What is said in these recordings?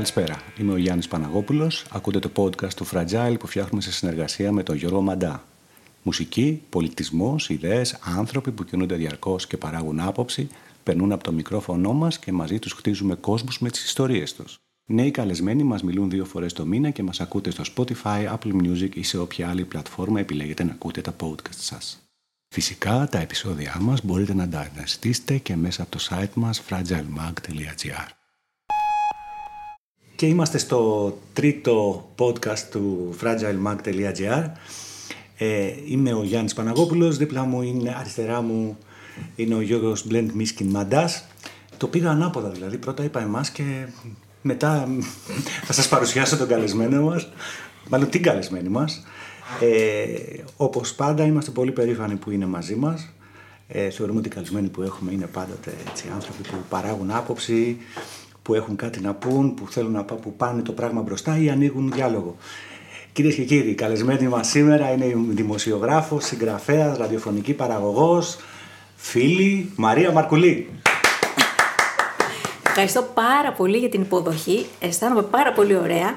Καλησπέρα, είμαι ο Γιάννης Παναγόπουλος. Ακούτε το podcast του Fragile που φτιάχνουμε σε συνεργασία με τον Γιώργο Μαντά. Μουσική, πολιτισμός, ιδέες, άνθρωποι που κινούνται διαρκώς και παράγουν άποψη, περνούν από το μικρόφωνο μας και μαζί τους χτίζουμε κόσμους με τις ιστορίες τους. Νέοι καλεσμένοι μας μιλούν δύο φορές το μήνα και μας ακούτε στο Spotify, Apple Music ή σε όποια άλλη πλατφόρμα επιλέγετε να ακούτε τα podcast σας. Φυσικά τα επεισόδια μας μπορείτε να τα αναζητήσετε και μέσα από το site μας fragilemag.gr Και είμαστε στο τρίτο podcast του fragilemag.gr ε, Είμαι ο Γιάννης Παναγόπουλος, δίπλα μου είναι αριστερά μου είναι ο Γιώργος Μπλέντ Μίσκιν Μαντάς. Το πήγα ανάποδα δηλαδή, πρώτα είπα εμάς και μετά θα σας παρουσιάσω τον καλεσμένο μας, μάλλον την καλεσμένη μας. Ε, όπως πάντα είμαστε πολύ περήφανοι που είναι μαζί μας. Ε, θεωρούμε ότι οι καλεσμένοι που έχουμε είναι πάντοτε έτσι, άνθρωποι που παράγουν άποψη, που έχουν κάτι να πούν, που θέλουν να που πάνε το πράγμα μπροστά ή ανοίγουν διάλογο. Κυρίες και κύριοι, η καλεσμένη μας σήμερα είναι η δημοσιογράφος, συγγραφέας, ραδιοφωνική παραγωγός, φίλη Μαρία Μαρκουλή. Ευχαριστώ πάρα πολύ για την υποδοχή. Αισθάνομαι πάρα πολύ ωραία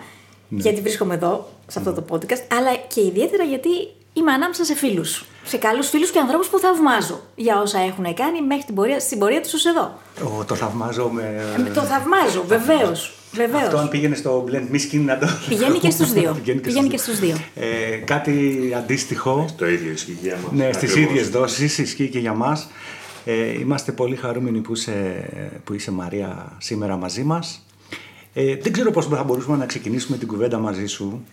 ναι. γιατί βρίσκομαι εδώ, σε αυτό το podcast, αλλά και ιδιαίτερα γιατί είμαι ανάμεσα σε φίλους. Σε καλούς φίλους και ανθρώπους που θαυμάζω για όσα έχουν κάνει μέχρι την πορεία, στην πορεία τους ως εδώ. Oh, το θαυμάζω με. Ε, το θαυμάζω, βεβαίως. Βεβαίως. Αυτό αν πήγαινε στο Blend Miskin να το. Πηγαίνει και στους δύο. Πηγαίνει και στους δύο. Ε, κάτι αντίστοιχο. Το ίδιο ισχύει για μα. Ναι, στις ίδιες δόσεις ισχύει και για μας. Ε, είμαστε πολύ χαρούμενοι που είσαι, που είσαι Μαρία σήμερα μαζί μας. Ε, δεν ξέρω πώς θα μπορούσαμε να ξεκινήσουμε την κουβέντα μαζί σου.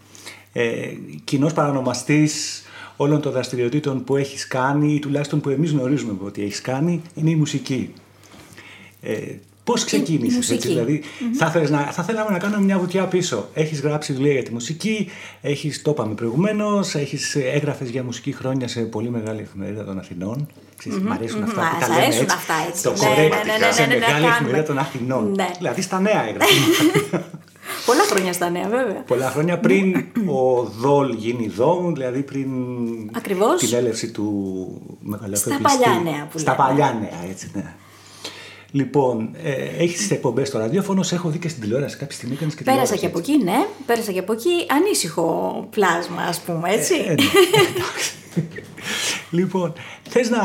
Ε, κοινός παρανομαστής όλων των δραστηριοτήτων που έχεις κάνει ή τουλάχιστον που εμείς γνωρίζουμε ότι έχεις κάνει είναι η μουσική. Ε, Πώς ξεκίνησες, έτσι, δηλαδή, mm-hmm. θα, να, θα θέλαμε να κάνουμε μια βουτιά πίσω. Έχεις γράψει βιβλία για τη μουσική, έχεις το είπαμε προηγουμένως, έχεις έγραφες για μουσική χρόνια σε πολύ μεγάλη εφημερίδα των Αθηνών. Ξέρεις, mm-hmm. Μ' αρέσουν αυτά mm-hmm. που τα λέμε έτσι. αυτά έτσι. Το ναι, ναι, ναι, ναι, σε μεγάλη εφημερίδα των Αθηνών. Ναι. Δηλαδή στα νέα έγραφε. Πολλά χρόνια στα νέα, βέβαια. Πολλά χρόνια πριν ο Δόλ γίνει Δόμ, δηλαδή πριν Ακριβώς. την έλευση του μεγαλύτερου Στα παλιά νέα που Στα παλιά νέα, έτσι, ναι. Λοιπόν, ε, έχεις εκπομπές στο ραδιόφωνο, σε έχω δει και στην τηλεόραση κάποια στιγμή. Κάνεις και Πέρασα και από εκεί, ναι. Πέρασα και από εκεί. Ανήσυχο πλάσμα, ας πούμε, έτσι. Ε, ε, ναι, λοιπόν, θες να.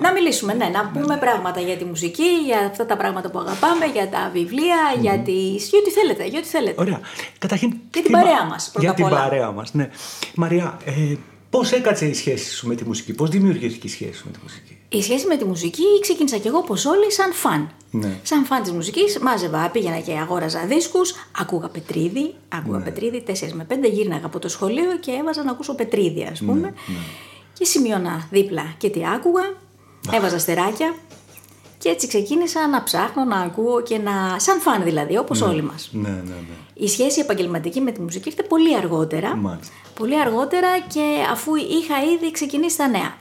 Να μιλήσουμε, ναι, να πούμε πράγματα για τη μουσική, για αυτά τα πράγματα που αγαπάμε, για τα βιβλία, mm-hmm. για, τις... για ό,τι θέλετε. Για ό,τι θέλετε. Ωραία. Καταρχήν. Για την παρέα μας. Για την παρέα μας, ναι. Μαριά, ε, πώς έκατσε η σχέση σου με τη μουσική, πώς δημιουργήθηκε η σχέση σου με τη μουσική; Η σχέση με τη μουσική ξεκίνησα κι εγώ όπως όλοι σαν φαν. Ναι. Σαν φαν της μουσικής, μάζευα, πήγαινα και αγόραζα δίσκους, ακούγα Πετρίδη, άκουγα ναι. Πετρίδη 4 με 5, γύρναγα από το σχολείο και έβαζα να ακούσω Πετρίδη, ας πούμε. Ναι, ναι. Και σημειώνα δίπλα και τι άκουγα, έβαζα στεράκια. Και έτσι ξεκίνησα να ψάχνω, να ακούω και να. σαν φαν δηλαδή, όπως ναι. όλοι μας. Ναι, ναι, ναι. Η σχέση επαγγελματική με τη μουσική ήρθε πολύ αργότερα. Μάλιστα. Πολύ αργότερα και αφού είχα ήδη ξεκινήσει τα νέα.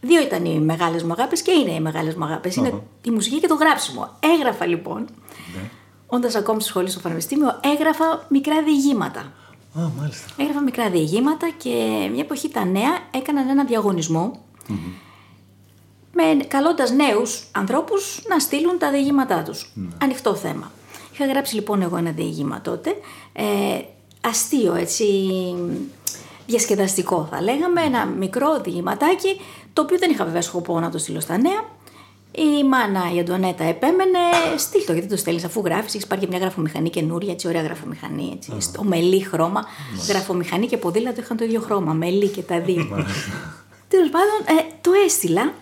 Δύο ήταν οι μεγάλες μου αγάπες και είναι οι μεγάλες μου αγαπε Είναι η μουσική και το γράψιμο. Έγραφα λοιπόν, ναι. όντας ακόμη στη σχολή στο Πανεπιστήμιο, έγραφα μικρά διηγήματα. Α, μάλιστα. Έγραφα μικρά διηγήματα και μια εποχή τα νέα έκαναν ένα διαγωνισμό mm-hmm. με καλώντας νέους ανθρώπους να στείλουν τα διηγήματά τους. Ναι. Ανοιχτό θέμα. Είχα γράψει λοιπόν εγώ ένα διήγημα τότε. Ε, αστείο έτσι διασκεδαστικό θα λέγαμε, ένα μικρό διηγηματάκι, το οποίο δεν είχα βέβαια σκοπό να το στείλω στα νέα. Η μάνα η Αντωνέτα επέμενε, στείλ το γιατί το στέλνεις αφού γράφεις. Έχεις πάρει και μια γραφομηχανή καινούρια, έτσι ωραία γραφομηχανή. Έτσι, στο μελί χρώμα. Γραφομηχανή και ποδήλατο είχαν το ίδιο χρώμα. Μελί και τα δύο. Τέλος πάντων, ε, το έστειλα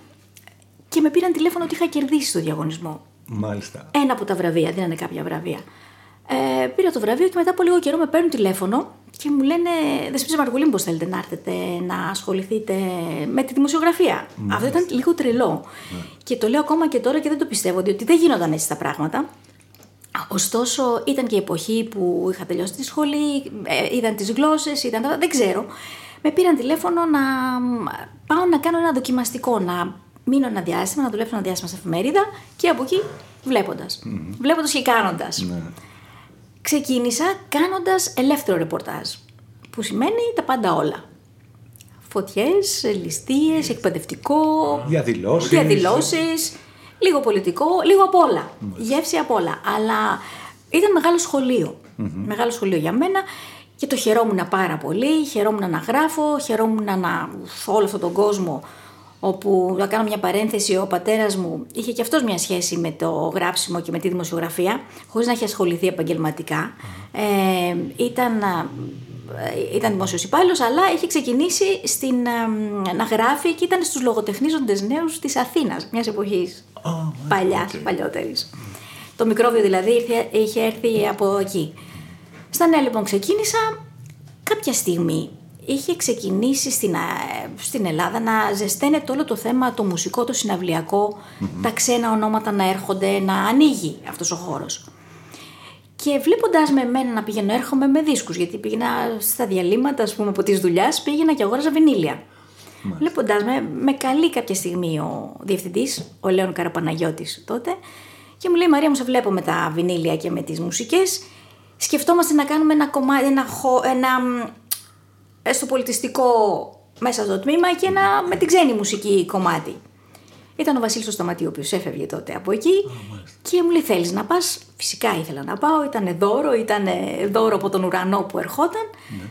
και με πήραν τηλέφωνο ότι είχα κερδίσει στο διαγωνισμό. Μάλιστα. Ένα από τα βραβεία, δίνανε κάποια βραβεία. Ε, πήρα το βραβείο και μετά από λίγο καιρό με παίρνουν τηλέφωνο και μου λένε Δεσπίση Μαρκουλή, πώ θέλετε να έρθετε να ασχοληθείτε με τη δημοσιογραφία. Mm. Αυτό ήταν λίγο τρελό. Mm. Και το λέω ακόμα και τώρα και δεν το πιστεύω, διότι δεν γίνονταν έτσι τα πράγματα. Ωστόσο, ήταν και η εποχή που είχα τελειώσει τη σχολή, ε, είδαν τις γλώσσες, ήταν. Δεν ξέρω. Με πήραν τηλέφωνο να πάω να κάνω ένα δοκιμαστικό, να μείνω ένα διάστημα, να δουλέψω ένα διάστημα σε εφημερίδα και από εκεί βλέποντας. Mm. Βλέποντας και κάνοντας. Ναι ξεκίνησα κάνοντας ελεύθερο ρεπορτάζ, που σημαίνει τα πάντα όλα. Φωτιές, ληστείες, εκπαιδευτικό, διαδηλώσεις, διαδηλώσεις λίγο πολιτικό, λίγο απ' όλα. Γεύση απ' όλα. Αλλά ήταν μεγάλο σχολείο. Μεγάλο σχολείο για μένα και το χαιρόμουν πάρα πολύ. Χαιρόμουν να γράφω, χαιρόμουν να όλο αυτόν τον κόσμο όπου θα κάνω μια παρένθεση, ο πατέρας μου είχε και αυτός μια σχέση με το γράψιμο και με τη δημοσιογραφία, χωρίς να έχει ασχοληθεί επαγγελματικά. Ε, ήταν, ε, ήταν δημόσιος υπάλληλος, αλλά είχε ξεκινήσει στην, ε, να γράφει και ήταν στους λογοτεχνίζοντες νέους της Αθήνας, μιας εποχής oh, παλιάς, okay. παλιότερης. Το μικρόβιο δηλαδή είχε έρθει από εκεί. Στα νέα λοιπόν ξεκίνησα, κάποια στιγμή είχε ξεκινήσει στην, στην Ελλάδα να ζεσταίνεται όλο το θέμα το μουσικό, το συναυλιακο τα ξένα ονόματα να έρχονται, να ανοίγει αυτός ο χώρος. Και βλέποντας με εμένα να πηγαίνω, έρχομαι με δίσκους, γιατί πήγαινα στα διαλύματα ας πούμε, από τη δουλειάς, πήγαινα και αγόραζα βινίλια. Βλέποντας με, με καλεί κάποια στιγμή ο διευθυντής, ο Λέων Καραπαναγιώτης τότε, και μου λέει: Μαρία, μου σε βλέπω με τα βινίλια και με τις μουσικές. Σκεφτόμαστε να κάνουμε ένα κομμάτι, ένα, ένα στο πολιτιστικό μέσα στο τμήμα και ένα με την ξένη μουσική κομμάτι. Ήταν ο Βασίλης ο Σταματή, ο οποίος έφευγε τότε από εκεί και μου λέει θέλεις να πας; Φυσικά ήθελα να πάω, ήταν δώρο, ήταν δώρο από τον ουρανό που ερχόταν. Ναι.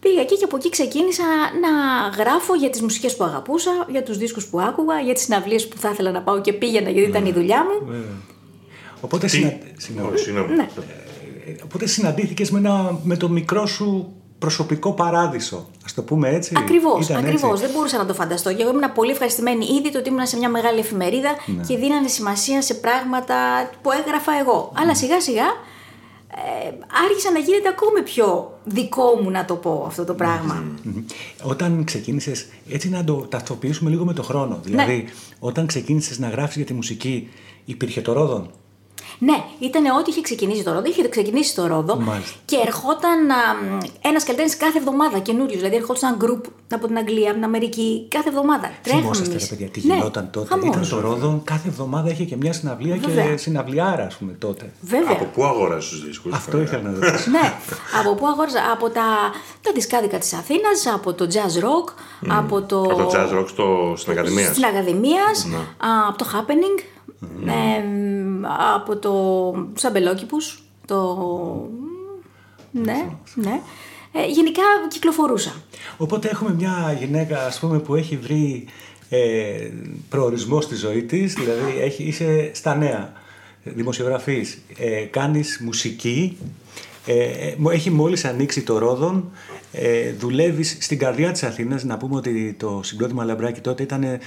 Πήγα εκεί και από εκεί ξεκίνησα να γράφω για τις μουσικές που αγαπούσα, για τους δίσκους που άκουγα, για τις συναυλίες που θα ήθελα να πάω και πήγαινα γιατί ήταν η δουλειά μου. Οπότε, συνα... Ναι. Οπότε συναντήθηκες με, με το μικρό σου προσωπικό παράδεισο. Α το πούμε έτσι. Ακριβώς, ακριβώς. Δεν μπορούσα να το φανταστώ. Και εγώ ήμουν πολύ ευχαριστημένη ήδη το ότι ήμουν σε μια μεγάλη εφημερίδα ναι. και δίνανε σημασία σε πράγματα που έγραφα εγώ. Αλλά σιγά σιγά ε, άρχισα να γίνεται ακόμη πιο δικό μου να το πω αυτό το πραγμα Όταν ξεκίνησες, έτσι να το ταυτοποιήσουμε λίγο με το χρόνο. Δηλαδή, ναι. όταν ξεκίνησες να γράφεις για τη μουσική, υπήρχε το ρόδον; Ναι, ήταν ό,τι είχε ξεκινήσει το Ρόδο. Είχε ξεκινήσει το Ρόδο και ερχόταν ένας καλλιτέχνης κάθε εβδομάδα καινούριο. Δηλαδή ερχόταν ένα γκρουπ από την Αγγλία, από την Αμερική κάθε εβδομάδα. Θυμόσαστε, ρε παιδιά, τι ναι, γινόταν τότε. Χαμός. Ήταν το Ρόδο, κάθε εβδομάδα είχε και μια συναυλία Βέβαια. και συναυλιάρα, ας πούμε τότε. Βέβαια. Από πού αγόρασε τους δίσκους, Αυτό ήθελα να ρωτήσω. ναι, από πού αγόρασα. Από τα, τα δισκάδικα της Αθήνας, από το jazz rock, mm. από το. Από το jazz rock στο, στην Ακαδημία. Στην Ακαδημίας, ναι. από το happening. Ε, από το Σαμπελόκηπους, το... Ναι, ναι. Ε, γενικά κυκλοφορούσα. Οπότε έχουμε μια γυναίκα ας πούμε που έχει βρει ε, προορισμό στη ζωή της, δηλαδή έχει, είσαι στα νέα, δημοσιογραφής, ε, κάνεις μουσική, ε, έχει μόλις ανοίξει το Ρόδον, ε, δουλεύεις στην καρδιά της Αθήνας, να πούμε ότι το συγκρότημα Λαμπράκη τότε ήταν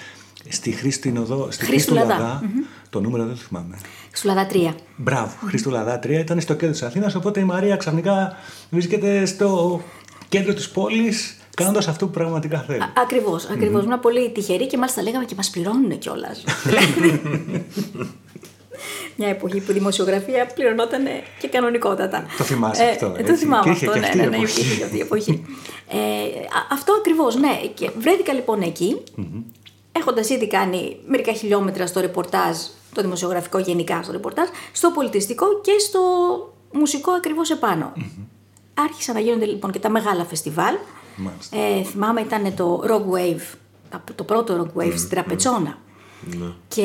στη Χρήστη Οδό, στη Χρήστου Λαδά. Το νούμερο δεν το θυμάμαι. Χρήστου Λαδά 3. Μπράβο, mm-hmm. Χρήστου Λαδά 3 ήταν στο κέντρο της Αθήνας. Οπότε η Μαρία ξαφνικά βρίσκεται στο κέντρο της πόλης κάνοντας αυτό που πραγματικά θέλει. Ακριβώς, ακριβώς. Ήμουν πολύ τυχερή και μάλιστα λέγαμε και μας πληρώνουν κιόλας. Δηλαδή, μια εποχή που η δημοσιογραφία πληρωνόταν και κανονικότατα. Το θυμάσαι ε, αυτό. Ε, το θυμάμαι αυτό, ναι, ναι, ναι, είχε αυτή η εποχή. ε, αυτό ακριβώς, ναι. Και βρέθηκα λοιπόν εκεί έχοντας ήδη κάνει μερικά χιλιόμετρα στο ρεπορτάζ, το δημοσιογραφικό γενικά στο ρεπορτάζ, στο πολιτιστικό και στο μουσικό ακριβώς επάνω. Mm-hmm. Άρχισαν να γίνονται λοιπόν και τα μεγάλα φεστιβάλ. Ε, θυμάμαι ήταν το Rock Wave, το πρώτο Rock Wave στην Τραπετσόνα. Ναι. Και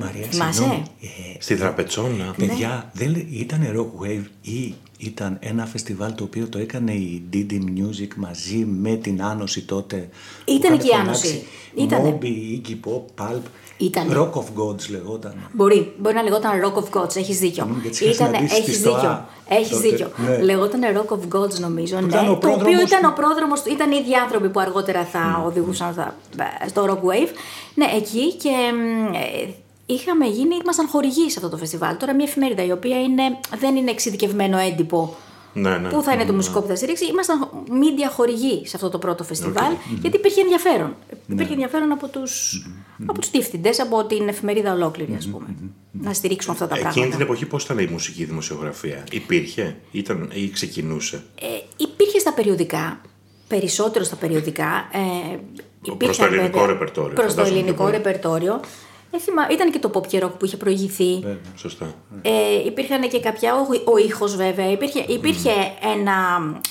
Μαρία, θυμάσαι; Ε, Στη Τραπετσόνα. Παιδιά, δεν ήταν Rock Wave ή ήταν ένα φεστιβάλ το οποίο το έκανε η Didi Music μαζί με την Άνωση τότε. Ήταν και η Άνωση. Ήταν. Moby, Iggy Pop, Pulp. Ήταν. Rock of Gods λεγόταν. Μπορεί, μπορεί να λεγόταν Rock of Gods, έχεις δίκιο. Mm, Ήταν, έχεις δίκιο. Έχεις δίκιο. Ναι. Λεγόταν Rock of Gods νομίζω. Ναι, το οποίο ήταν ο πρόδρομος, ήταν οι ίδιοι άνθρωποι που αργότερα θα mm. οδηγούσαν θα, στο Rock Wave. Ναι, εκεί και ε, είχαμε γίνει, ήμασταν χορηγοί σε αυτό το φεστιβάλ. Τώρα μια εφημερίδα η οποία είναι, δεν είναι εξειδικευμένο έντυπο ναι, ναι, Πού θα είναι το μουσικό που θα στηρίξει. Ήμασταν media χορηγοί σε αυτό το πρώτο φεστιβάλ, γιατί υπήρχε ενδιαφέρον. Ναι. Υπήρχε ενδιαφέρον από του από τους διευθυντές, από την εφημερίδα ολόκληρη, ας πούμε. Να στηρίξουν αυτά τα Εκείνη πράγματα. Εκείνη την εποχή, πώς ήταν η μουσική δημοσιογραφία, Υπήρχε; Ήταν, ή ξεκινούσε; Ε, υπήρχε στα περιοδικά, περισσότερο στα περιοδικά. Ε, Προς το ελληνικό ρεπερτόριο. Προς το ελληνικό ρεπερτόριο. Ε, θυμά, ήταν και το pop και rock που είχε προηγηθεί. Ναι, σωστά. Ε, υπήρχαν και κάποια, ο, ο ήχος βέβαια, υπήρχε, υπήρχε ένα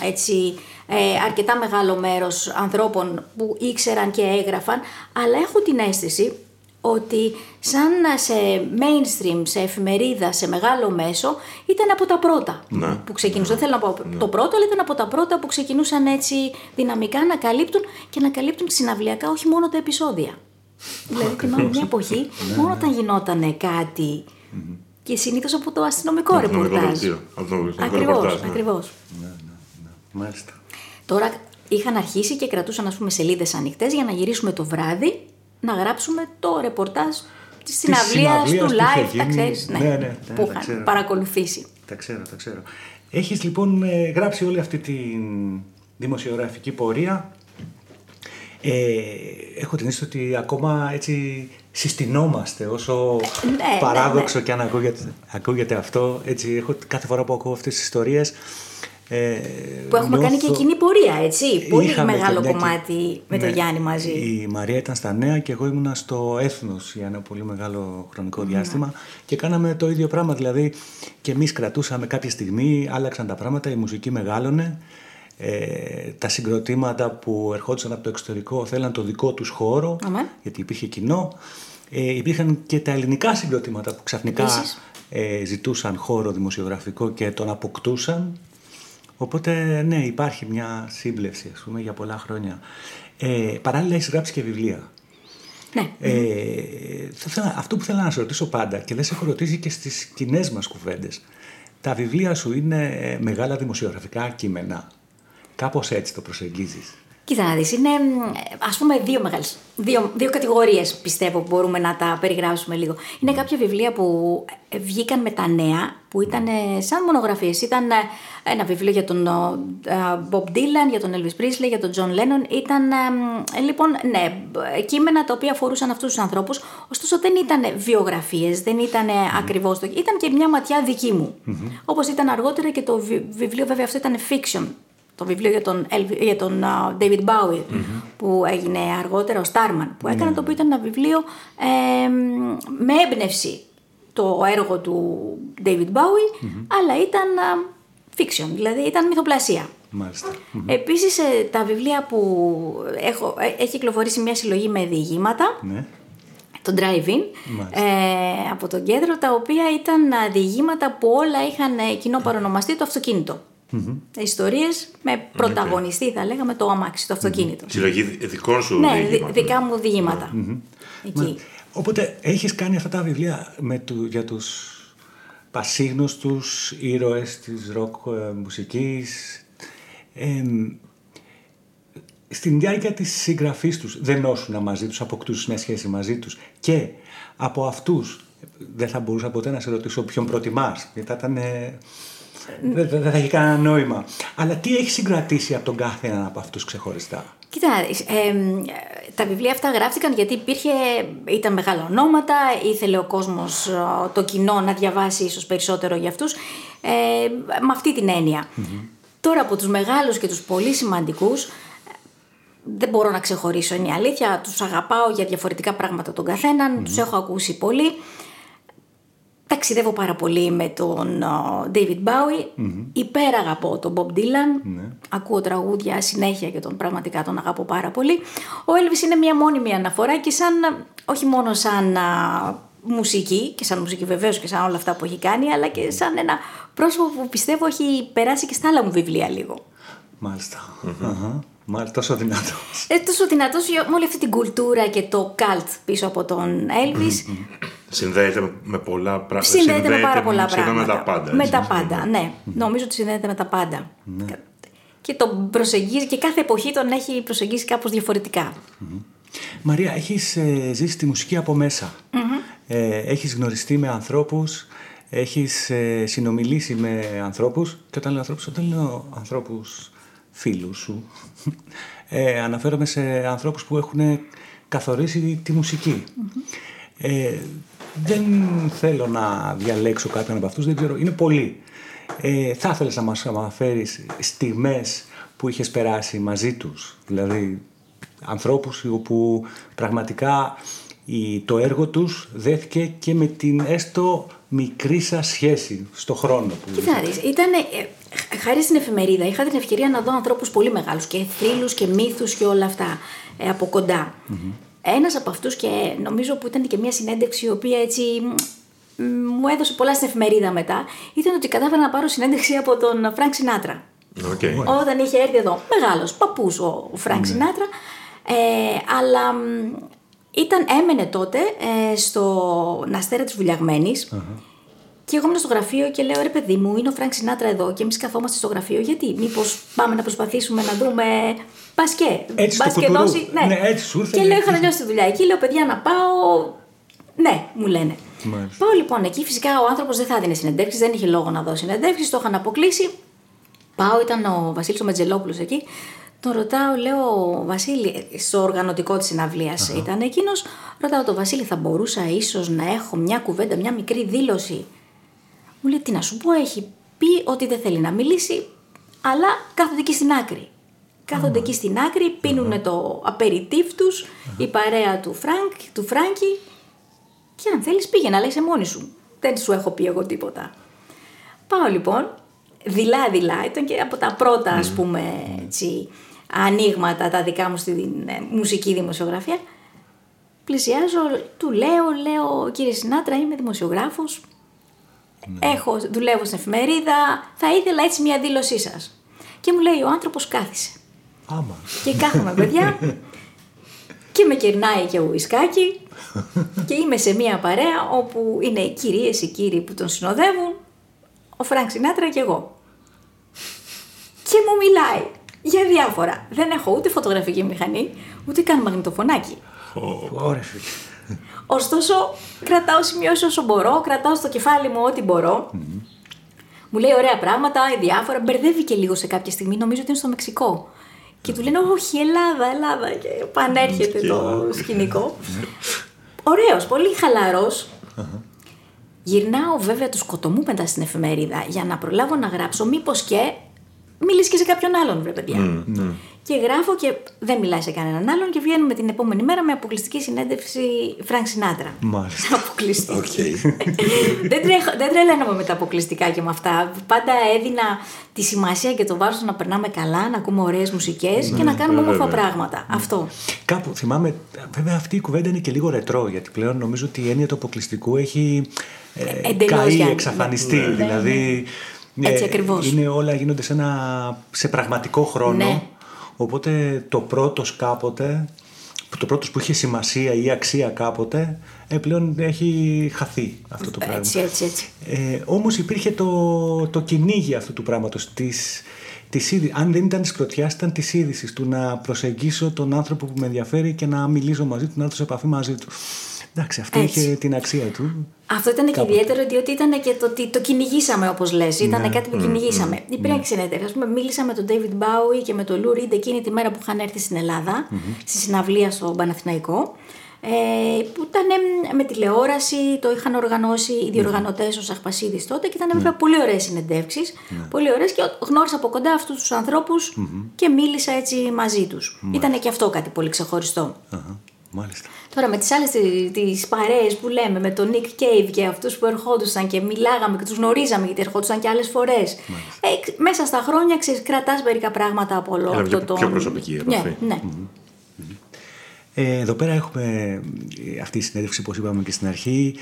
έτσι, ε, αρκετά μεγάλο μέρος ανθρώπων που ήξεραν και έγραφαν, αλλά έχω την αίσθηση ότι σαν σε mainstream, σε εφημερίδα, σε μεγάλο μέσο, ήταν από τα πρώτα Ναι. που ξεκινούσαν. Δεν θέλω να πω το πρώτο, αλλά ήταν από τα πρώτα που ξεκινούσαν έτσι δυναμικά να καλύπτουν και να καλύπτουν συναυλιακά όχι μόνο τα επεισόδια. Δηλαδή θυμάμαι μια εποχή, μόνο όταν γινόταν κάτι και συνήθως από το αστυνομικό Αστυνομικό ρεπορτάζ. δελτίο, από το αστυνομικό Ακριβώς, ρεπορτάζ, ναι. ακριβώς. Μάλιστα. Τώρα είχαν αρχίσει και κρατούσαν ας πούμε σελίδες ανοιχτές για να γυρίσουμε το βράδυ να γράψουμε το ρεπορτάζ της συναυλίας συναυλίας του που είχε live, τα γίνει. ξέρεις, ναι, Ναι, ναι, ναι, που τα είχαν ξέρω. παρακολουθήσει. Τα ξέρω, τα ξέρω. Έχεις λοιπόν ε, γράψει όλη αυτή τη δημοσιογραφική πορεία. Ε, έχω την αίσθηση ότι ακόμα έτσι συστηνόμαστε όσο ναι, παράδοξο και αν ακούγεται, ακούγεται αυτό. Έτσι, έχω, κάθε φορά που ακούω αυτές τις ιστορίες ε, Που έχουμε κάνει και νιώθω- κοινή πορεία, έτσι. Πολύ Είχαμε και μεγάλο μια κομμάτι και- με τον ναι, Γιάννη μαζί. Η Μαρία ήταν στα νέα και εγώ ήμουνα στο έθνος για ένα πολύ μεγάλο χρονικό Ναι. διάστημα και κάναμε το ίδιο πράγμα. Δηλαδή και εμείς κρατούσαμε κάποια στιγμή, άλλαξαν τα πράγματα, η μουσική μεγάλωνε. Ε, τα συγκροτήματα που ερχόντουσαν από το εξωτερικό θέλαν το δικό τους χώρο Αμέ. γιατί υπήρχε κοινό. Ε, υπήρχαν και τα ελληνικά συγκροτήματα που ξαφνικά Επίσης. ε, ζητούσαν χώρο δημοσιογραφικό και τον αποκτούσαν. Οπότε ναι, υπάρχει μια σύμπλευση ας πούμε για πολλά χρόνια. Ε, παράλληλα έχεις γράψει και βιβλία. Ναι. Ε, θα ήθελα- αυτό που θέλω να σε ρωτήσω πάντα και δεν σε έχω ρωτήσει και στις κοινές μας κουβέντες. Τα βιβλία σου είναι ε, μεγάλα δημοσιογραφικά κείμενα. Κάπως έτσι το προσεγγίζεις. Κοίτα να δεις, είναι μ, ας πούμε δύο μεγάλες, δύο, δύο κατηγορίες πιστεύω που μπορούμε να τα περιγράψουμε λίγο. Είναι κάποια βιβλία που ε, βγήκαν με τα νέα, που ήταν ε, σαν μονογραφίες. Ήταν ε, ένα βιβλίο για τον ε, ε, Bob Dylan, για τον Elvis Presley, για τον John Lennon. Ήταν, ε, μ, λοιπόν, ναι, ε, κείμενα τα οποία αφορούσαν αυτούς τους ανθρώπους, ωστόσο δεν ήταν βιογραφίες, δεν ήταν ακριβώς το... Ήταν και μια ματιά δική μου. Όπως ήταν αργότερα και το βι- βιβλίο, βέβαια αυτό ήταν fiction, το βιβλίο για τον, Elvi- για τον α, David Bowie που έγινε αργότερα ο Starman που έκανε το οποίο ήταν ένα βιβλίο ε, με έμπνευση το έργο του David Bowie αλλά ήταν α, fiction, δηλαδή ήταν μυθοπλασία. Μάλιστα. Επίσης ε, τα βιβλία που έχω, ε, έχει κυκλοφορήσει μια συλλογή με διηγήματα Ναι. το drive-in Μάλιστα. ε, από τον κέντρο τα οποία ήταν α, διηγήματα που όλα είχαν ε, κοινό παρονομαστή το αυτοκίνητο. Ιστορίες με πρωταγωνιστή θα λέγαμε το αμάξι, το αυτοκίνητο. Συλλογή δικών σου Ναι, δι- διηγημάτων. δικά μου διηγήματα. Εκεί. Οπότε έχεις κάνει αυτά τα βιβλία με του, για τους πασίγνωστους ήρωες της ροκ ε, μουσικής. Ε, στην διάρκεια της συγγραφής τους δεν όσουνα μαζί τους, αποκτούσες μια σχέση μαζί τους και από αυτούς δεν θα μπορούσα ποτέ να σε ρωτήσω ποιον προτιμάς γιατί θα ήταν... ε, δεν, δεν θα έχει κανένα νόημα. Αλλά τι έχει συγκρατήσει από τον κάθε έναν από αυτούς ξεχωριστά; Κοίτα, να δεις, εμ, τα βιβλία αυτά γράφτηκαν γιατί υπήρχε, ήταν μεγάλα ονόματα, ήθελε ο κόσμος, ε, το κοινό να διαβάσει ίσως περισσότερο για αυτούς, ε, με αυτή την εννοια Τώρα από τους μεγάλους και τους πολύ σημαντικούς, ε, δεν μπορώ να ξεχωρίσω, είναι η αλήθεια, τους αγαπάω για διαφορετικά πράγματα τον καθέναν, τους έχω ακούσει πολύ. Ταξιδεύω πάρα πολύ με τον ο, David Bowie. Υπεραγαπώ τον Bob Dylan. Ακούω τραγούδια συνέχεια και τον πραγματικά τον αγαπώ πάρα πολύ. Ο Elvis είναι μια μόνιμη αναφορά και σαν, όχι μόνο σαν α, μουσική, και σαν μουσική βεβαίως και σαν όλα αυτά που έχει κάνει, αλλά και σαν ένα πρόσωπο που πιστεύω έχει περάσει και στα άλλα μου βιβλία λίγο. Μάλιστα. Αχα. Μάλιστα, τόσο δυνατός. Ε, τόσο δυνατός με όλη αυτή την κουλτούρα και το cult πίσω από τον Elvis. Συνδέεται με πολλά πράγματα. Συνδέεται με πάρα πολλά σχεδόν πράγματα. με τα πάντα. Με έτσι. τα πάντα, ναι. Νομίζω ότι συνδέεται με τα πάντα. Και τον προσεγγίζει και κάθε εποχή τον έχει προσεγγίσει κάπως διαφορετικά. Μαρία, έχεις ε, ζήσει τη μουσική από μέσα. Ε, έχεις γνωριστεί με ανθρώπους, έχεις ε, συνομιλήσει με ανθρώπους και όταν λέω ανθρώπους, όταν λέω ανθρώπους φίλους σου, ε, αναφέρομαι σε ανθρώπους που έχουν καθορίσει τη μουσικη Ε, δεν θέλω να διαλέξω κάποιον από αυτούς, δεν ξέρω, είναι πολλοί. Ε, θα ήθελες να μας αναφέρεις στιγμές που είχες περάσει μαζί τους, δηλαδή ανθρώπους όπου πραγματικά η, το έργο τους δέθηκε και με την έστω μικρή σας σχέση στο χρόνο που Κοίτα, δεις, ήταν, ε, χάρη στην εφημερίδα είχα την ευκαιρία να δω ανθρώπους πολύ μεγάλους και θρύλους και μύθους και όλα αυτά ε, από κοντά. Ένας από αυτούς και νομίζω που ήταν και μια συνέντευξη η οποία έτσι μ, μου έδωσε πολλά στην εφημερίδα μετά, ήταν ότι κατάφερα να πάρω συνέντευξη από τον Φρανκ Σινάτρα. Οκ. Όταν είχε έρθει εδώ, μεγάλος παππούς ο Φρανκ Σινάτρα, ε, αλλά μ, ήταν, έμενε τότε ε, στο Αστέρα της Βουλιαγμένης και εγώ ήμουν στο γραφείο και λέω ρε παιδί μου, είναι ο Φρανκ Σινάτρα εδώ και εμείς καθόμαστε στο γραφείο. Γιατί, μήπως πάμε να προσπαθήσουμε να δούμε. Μπασκέ. Έτσι στο Μπασκε κουτουρού. δώσει. Ναι. Ναι, έτσι σου ήρθε, Και ναι. λέω, είχα τελειώσει τη δουλειά εκεί. Λέω, παιδιά, να πάω. Ναι, μου λένε. Μάλιστα. Πάω λοιπόν εκεί. Φυσικά ο άνθρωπος δεν θα έδινε συνεντεύξεις, δεν είχε λόγο να δώσει συνεντεύξεις. Το είχαν αποκλείσει. Πάω, ήταν ο Βασίλης ο Μετζελόπουλος εκεί. Τον ρωτάω, λέω, Βασίλη, στο οργανωτικό της συναυλίας ήταν εκείνος. Ρωτάω τον Βασίλη, θα μπορούσα ίσως να έχω μια κουβέντα, μια μικρή δήλωση. Μου λέει, τι να σου πω, έχει πει ότι δεν θέλει να μιλήσει, αλλά κάθονται εκεί στην άκρη. Κάθονται εκεί στην άκρη, πίνουν το απεριτίφ τους, η παρέα του, Φρανκ, του Φράνκη και αν θέλεις πήγαινε, αλλά είσαι μόνη σου. Δεν σου έχω πει εγώ τίποτα. Πάω λοιπόν, δειλά-δειλά, ήταν και από τα πρώτα ας πούμε έτσι, ανοίγματα τα δικά μου στη ε, μουσική δημοσιογραφία. Πλησιάζω, του λέω, λέω κύριε Σινάτρα είμαι δημοσιογράφος, έχω, δουλεύω στην εφημερίδα, θα ήθελα έτσι μια δήλωσή σας. Και μου λέει ο άνθρωπος κάθισε. Άμα. Και κάθομαι, παιδιά. και με κερνάει και ουισκάκι. και είμαι σε μια παρέα όπου είναι οι κυρίες, οι κύριοι που τον συνοδεύουν, ο Φρανκ Σινάτρα και εγώ. Και μου μιλάει για διάφορα. Δεν έχω ούτε φωτογραφική μηχανή, ούτε καν μαγνητοφωνάκι. Ωραία, φίλε. Ωστόσο, κρατάω σημειώσεις όσο μπορώ, κρατάω στο κεφάλι μου ό,τι μπορώ. Μου λέει ωραία πράγματα, διάφορα. Μπερδεύει και λίγο σε κάποια στιγμή, νομίζω ότι είναι στο Μεξικό. Και του λένε Όχι, Ελλάδα, Ελλάδα. Και πανέρχεται το σκηνικό. Ωραίος, πολύ χαλαρός. Γυρνάω βέβαια τους σκοτωμού μετά στην εφημερίδα για να προλάβω να γράψω, μήπως και μιλήσεις και σε κάποιον άλλον, βρε παιδιά. Και γράφω και δεν μιλάει σε κανέναν άλλον και βγαίνουμε την επόμενη μέρα με αποκλειστική συνέντευξη Φρανκ Σινάτρα. Μάλιστα. Αποκλειστική. Οκ. δεν, τρέχω, δεν τρελαίνομαι με τα αποκλειστικά και με αυτά. Πάντα έδινα τη σημασία και το βάρος να περνάμε καλά, να ακούμε ωραίες μουσικές και να κάνουμε όμορφα βέβαια. πράγματα. Αυτό. Κάπου θυμάμαι, βέβαια αυτή η κουβέντα είναι και λίγο ρετρό, γιατί πλέον νομίζω ότι η έννοια του αποκλειστικού έχει ε, εντελώς, καεί, Γιάννη. εξαφανιστεί. Ναι, ναι. Δηλαδή, Έτσι ε, ακριβώς. Είναι όλα γίνονται σε, ένα, σε πραγματικό χρόνο. Ναι. Οπότε το πρώτος κάποτε, το πρώτος που είχε σημασία ή αξία κάποτε, ε, πλέον έχει χαθεί αυτό το πράγμα. Έτσι, έτσι, έτσι. Ε, όμως υπήρχε το, το κυνήγι αυτού του πράγματος της, της είδη- αν δεν ήταν της πρωτιάς ήταν της είδησης του να προσεγγίσω τον άνθρωπο που με ενδιαφέρει και να μιλήσω μαζί του, να έρθω σε επαφή μαζί του. Εντάξει, αυτό Έτσι. είχε την αξία του. Αυτό ήταν και Κάποτε. ιδιαίτερο διότι ήταν και το ότι το κυνηγήσαμε όπως λες. Ήταν Ναι. κάτι που κυνηγήσαμε. Υπήρχαν και συνέντευξει. Α πούμε, μίλησα με τον David Bowie και με τον Lou Reed εκείνη τη μέρα που είχαν έρθει στην ελλαδα στη συναυλία στο Παναθηναϊκό. Ε, που ήταν ε, με τηλεόραση, το είχαν οργανώσει οι διοργανωτές ο Σαχπασίδης τότε και ήταν βέβαια πολύ ωραίες συνεντεύξεις. Πολύ ωραίες και γνώρισα από κοντά αυτούς τους ανθρώπους και μίλησα έτσι μαζί τους. Ήταν και αυτό κάτι πολύ ξεχωριστό. Αχα, μάλιστα. Τώρα με τις άλλες τι- τις παρέες που λέμε, με τον Nick Cave και αυτούς που ερχόντουσαν και μιλάγαμε και τους γνωρίζαμε γιατί ερχόντουσαν και άλλες φορές. Ε, ξ- μέσα στα χρόνια ξέρεις, κρατάς μερικά πράγματα από όλο Ένα αυτό πιο- το... πιο προσωπική επαφή. Ναι, ναι. Ε, εδώ πέρα έχουμε ε, αυτή η συνέντευξη, όπως είπαμε και στην αρχή.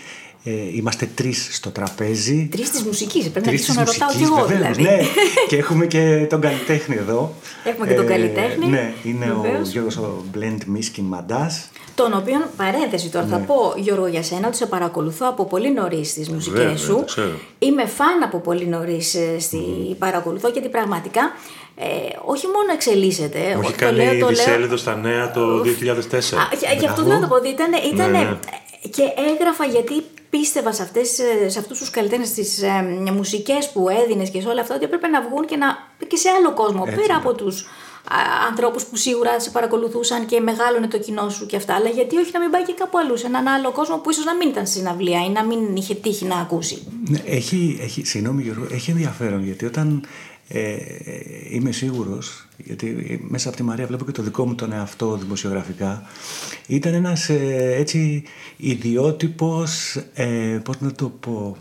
Ε, είμαστε τρεις στο τραπέζι. Τρεις της μουσικής, πρέπει να Τρεις αρχίσω της να ρωτάω κι μουσικής, εγώ βεβαίως, δηλαδή. Ναι. και έχουμε και τον καλλιτέχνη εδώ. Έχουμε και τον καλλιτέχνη, Ναι, είναι ο βεβαίως. Γιώργος ο Blend Miskin Μαντάς. Τον οποίον, παρένθεση τώρα, Ναι. θα πω Γιώργο για σένα ότι σε παρακολουθώ από πολύ νωρίς στι μουσικές Βέβαια, σου. το ξέρω. Είμαι φαν από πολύ νωρίς στη παρακολουθώ γιατί πραγματικά ε, όχι μόνο εξελίσσεται. Μου έχει το κάνει λέω, το λέω- δισέλιδο στα νέα το 2004. Α, για- Γι' αυτό Μπράβο. θέλω να το πω ότι ήταν, ήτανε- Ναι, ναι. και έγραφα γιατί πίστευα σε, αυτές, ε, σε αυτούς τους καλλιτέχνες τις ε, μουσικές που έδινες και σε όλα αυτά ότι έπρεπε να βγουν και, να, και σε άλλο κόσμο πέρα από τους α, ανθρώπους που σίγουρα σε παρακολουθούσαν και μεγάλωνε το κοινό σου και αυτά αλλά γιατί όχι να μην πάει και κάπου αλλού σε έναν άλλο κόσμο που ίσως να μην ήταν στη συναυλία ή να μην είχε τύχει να ακούσει. Ναι, έχει, έχει, συγγνώμη Γιώργο, έχει ενδιαφέρον γιατί όταν ε, είμαι σίγουρος, γιατί μέσα από τη Μαρία βλέπω και το δικό μου τον εαυτό δημοσιογραφικά, ήταν ένας ε, έτσι ιδιότυπος, ε, πώς να το πω,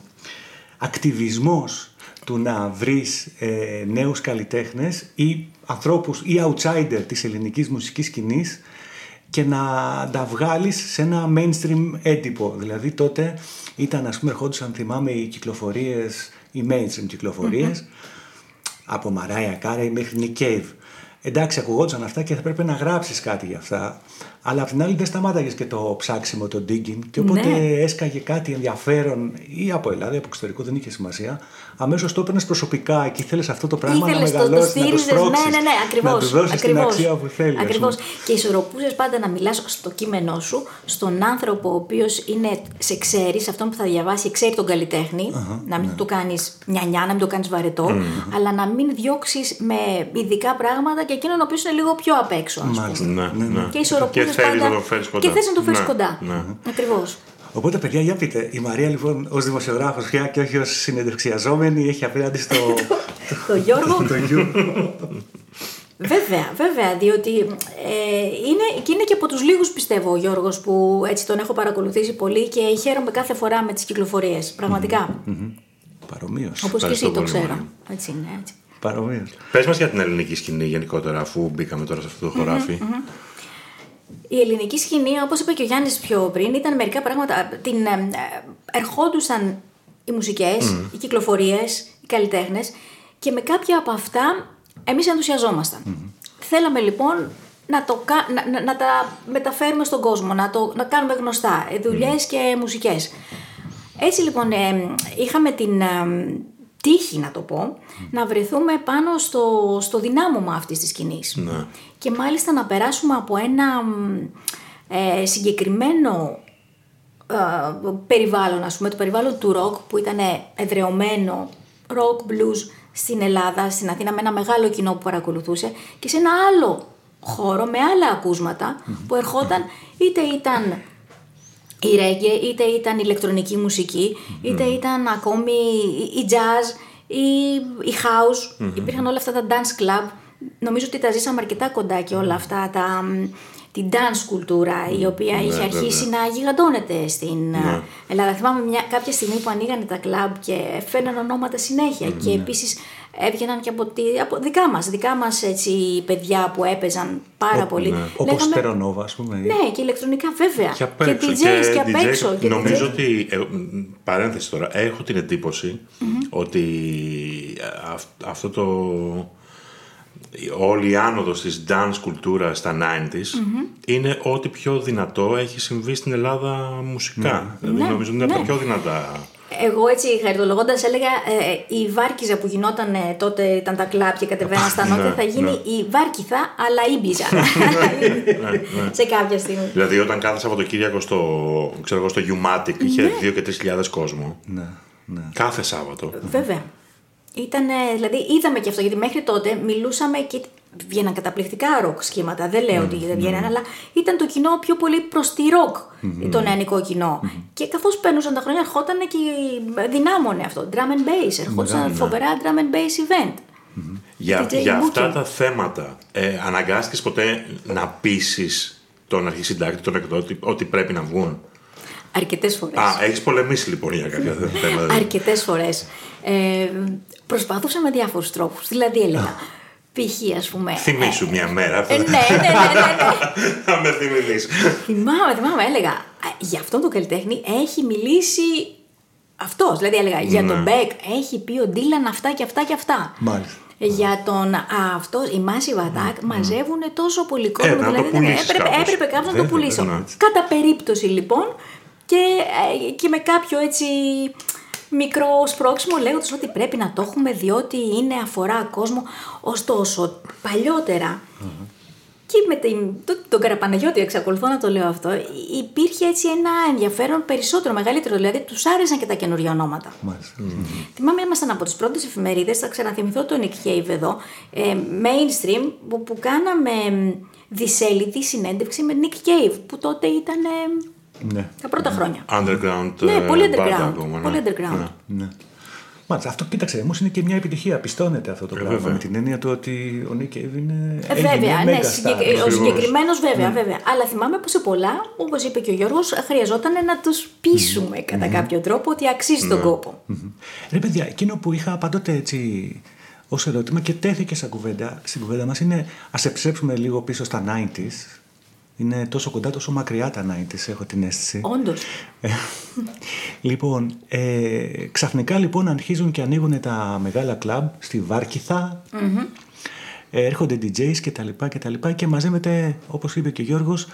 ακτιβισμός του να βρεις ε, νέους καλλιτέχνες ή ανθρώπους ή outsider της ελληνικής μουσικής σκηνής και να τα βγάλεις σε ένα mainstream έντυπο. Δηλαδή τότε ήταν, ας πούμε, ερχόντουσαν, θυμάμαι, οι κυκλοφορίες, οι mainstream κυκλοφορίες, από Μαράια Κάρεϊ μέχρι Nick Cave. Εντάξει, ακουγόντουσαν αυτά και θα πρέπει να γράψεις κάτι για αυτά. Αλλά απ' την άλλη δεν σταμάταγες και το ψάξιμο, το digging. Και όποτε Ναι. έσκαγε κάτι ενδιαφέρον ή από Ελλάδα ή από εξωτερικό, δεν είχε σημασία. Αμέσως το έπαιρνες προσωπικά και ήθελες αυτό το πράγμα Ήθελες να το, το μεγαλώσεις, να το στήριζες, σπρώξεις, ναι, ναι, ναι, ακριβώς. να του δώσεις την ακριβώς, αξία που θέλεις. ας Ακριβώς. πούμε. Και ισορροπούσες πάντα να μιλάς στο κείμενό σου, στον άνθρωπο ο οποίος είναι, σε ξέρει, σε αυτόν που θα διαβάσει, ξέρει τον καλλιτέχνη, να μην το κάνεις νιανιά, να μην το κάνεις βαρετό, αλλά να μην διώξεις με ειδικά πράγματα και εκείνον ο οποίος είναι λίγο πιο απ' έξω, ας πούμε. Μάλιστα. Ναι, ναι. Και ισορροπούσες Και θέλεις πάντα. να το φέρεις κοντά. Και θες να το φέρεις Ναι, κοντά. ναι. Ακριβώς. Οπότε, παιδιά, για πείτε, η Μαρία λοιπόν ως δημοσιογράφος πια και όχι ως συνεντευξιαζόμενη έχει απέναντι στο. Το Γιώργο, το Γιώργο. Βέβαια, βέβαια, διότι ε, είναι, και είναι και από τους λίγους πιστεύω ο Γιώργος που έτσι τον έχω παρακολουθήσει πολύ και χαίρομαι κάθε φορά με τις κυκλοφορίες, πραγματικά. Παρομοίως. Όπως και εσύ Ευχαριστώ το πολύ, ξέρω. Μαρία. Έτσι είναι, έτσι. Παρομοίως. Πες μας για την ελληνική σκηνή γενικότερα, αφού μπήκαμε τώρα σε αυτό το χωράφι. Η ελληνική σκηνή, όπως είπε και ο Γιάννης πιο πριν, ήταν μερικά πράγματα, την, ε, ε, ερχόντουσαν οι μουσικές, οι κυκλοφορίες, οι καλλιτέχνες και με κάποια από αυτά εμείς ενθουσιαζόμασταν. Θέλαμε λοιπόν να, το, κα- να, να, να τα μεταφέρουμε στον κόσμο, να, το, να κάνουμε γνωστά, ε, δουλειές και μουσικές. Έτσι λοιπόν ε, είχαμε την ε, τύχη να το πω, να βρεθούμε πάνω στο, στο δυνάμωμα αυτής της σκηνής. Ναι. Και μάλιστα να περάσουμε από ένα μ, ε, συγκεκριμένο ε, περιβάλλον, ας πούμε, το περιβάλλον του ροκ που ήταν εδρεωμένο rock blues στην Ελλάδα, στην Αθήνα με ένα μεγάλο κοινό που παρακολουθούσε και σε ένα άλλο χώρο με άλλα ακούσματα που ερχόταν είτε ήταν η reggae, είτε ήταν ηλεκτρονική μουσική, είτε ήταν ακόμη η- η jazz ή η house. Υπήρχαν όλα αυτά τα dance club. Νομίζω ότι τα ζήσαμε αρκετά κοντά και όλα αυτά τα, μ, την dance κουλτούρα η οποία είχε βέβαια. αρχίσει να γιγαντώνεται στην ε, Ελλάδα. Θυμάμαι μια, κάποια στιγμή που ανοίγανε τα κλαμπ και φέρναν ονόματα συνέχεια και επίσης έβγαιναν και από, τη, από δικά μας, δικά μας έτσι, παιδιά που έπαιζαν πάρα πολύ. Όπως Λέγαμε- Τερονόβα, ας πούμε. ναι, και ηλεκτρονικά βέβαια. Και απ' έξω. DJs και απ' DJs. έξω. και Νομίζω DJs. ότι. ε, μ, παρένθεση τώρα. Έχω την εντυπωση ότι ε, αυ- αυτό το. Όλη η άνοδος της dance κουλτούρα στα 90s είναι ό,τι πιο δυνατό έχει συμβεί στην Ελλάδα μουσικά. Δηλαδή Ναι, νομίζω ότι είναι από ναι. τα πιο δυνατά. Εγώ έτσι χαριτολογώντας έλεγα ε, η Βάρκιζα που γινόταν ε, τότε ήταν τα κλαπ και κατεβαίναν στα νότια Ναι, θα γίνει ναι. η Βάρκιθα αλλά Ήμπιζα. Σε κάποια στιγμή. Δηλαδή όταν κάθε Σαββατοκύριακο στο, ξέρω εγώ, στο Umatic είχε Ναι. 2 και 3 χιλιάδες κόσμο. Ναι, ναι. Κάθε Σάββατο. Βέβαια. Ήταν, δηλαδή είδαμε και αυτό γιατί μέχρι τότε μιλούσαμε και βγαίναν καταπληκτικά ροκ σχήματα. Δεν λέω ότι δεν βγαίναν, αλλά ήταν το κοινό πιο πολύ προς τη ροκ, το νεανικό κοινό. Και καθώς παίρνουσαν τα χρόνια, ερχόταν και δυνάμωνε αυτό. Drum and bass, ερχόταν φοβερά drum and bass event. Για, DJ για booking. αυτά τα θέματα, ε, αναγκάστηκες ποτέ να πείσεις τον αρχισυντάκτη, τον εκδότη, ότι πρέπει να βγουν; Αρκετές φορές. Α, έχεις πολεμήσει λοιπόν για κάποια θέματα. Αρκετές φορές. Ε, προσπαθούσα με διάφορους τρόπους. Δηλαδή έλεγα. Π.χ. ας πούμε. Θυμήσου μια μέρα. Ε, ναι, ναι, ναι, ναι, ναι. Θα με θυμηθείς. Θυμάμαι, θυμάμαι, έλεγα. «Α, Για αυτόν τον καλλιτέχνη έχει μιλήσει αυτός. Δηλαδή έλεγα για Ναι. τον Μπέκ έχει πει ο Ντίλαν αυτά και αυτά και αυτά. Μάλιστα. Για τον α, αυτός, η Massive Attack μαζεύουν τόσο πολύ κόσμο. Ε, να το δηλαδή πουλήσεις έπρεπε, κάπως. έπρεπε κάπως να το Βέβαια, πουλήσω. ναι. Κατά περίπτωση λοιπόν και, ε, και με κάποιο έτσι μικρό σπρώξιμο λέγοντας ότι πρέπει να το έχουμε διότι είναι αφορά κόσμο. Ωστόσο, παλιότερα και με την, το, τον Καραπαναγιώτη, εξακολουθώ να το λέω αυτό, υπήρχε έτσι ένα ενδιαφέρον περισσότερο, μεγαλύτερο. Δηλαδή, τους άρεσαν και τα καινούργια ονόματα. Μάλιστα. Θυμάμαι, ήμασταν από τις πρώτες εφημερίδες, θα ξαναθυμηθώ τον Nick Cave εδώ, ε, mainstream, που, που κάναμε μ, δισέλιδη συνέντευξη με Nick Cave, που τότε ήταν ε, Ναι. τα πρώτα χρόνια. Underground. Ναι, ε, πολύ μπάντα underground. ακόμα, ναι. Πολύ underground. Ναι. ναι. Μάλιστα, αυτό κοίταξε, όμως είναι και μια επιτυχία. Πιστώνεται αυτό το πράγμα βέβαια. με την έννοια του ότι ο Νίκ Cave είναι. Ε, έγινε βέβαια, ναι, megastar. συγκεκ- ο Ακριβώς. συγκεκριμένος βέβαια, βέβαια. Αλλά θυμάμαι πω σε πολλά, όπως είπε και ο Γιώργος, χρειαζόταν να τους πείσουμε κατά κάποιο τρόπο ότι αξίζει τον κόπο. Μμμ. Ρε παιδιά, εκείνο που είχα πάντοτε έτσι ως ερώτημα και τέθηκε σαν κουβέντα, στην κουβέντα μας είναι ας επιστρέψουμε λίγο πίσω στα 90s Είναι τόσο κοντά, τόσο μακριά τα 90's, έχω την αίσθηση. Όντως. λοιπόν, ε, ξαφνικά λοιπόν αρχίζουν και ανοίγουν τα μεγάλα κλαμπ στη βαρκηθα Ε, έρχονται DJs και τα λοιπά και τα λοιπά και μαζεύεται, όπως είπε και ο Γιώργος,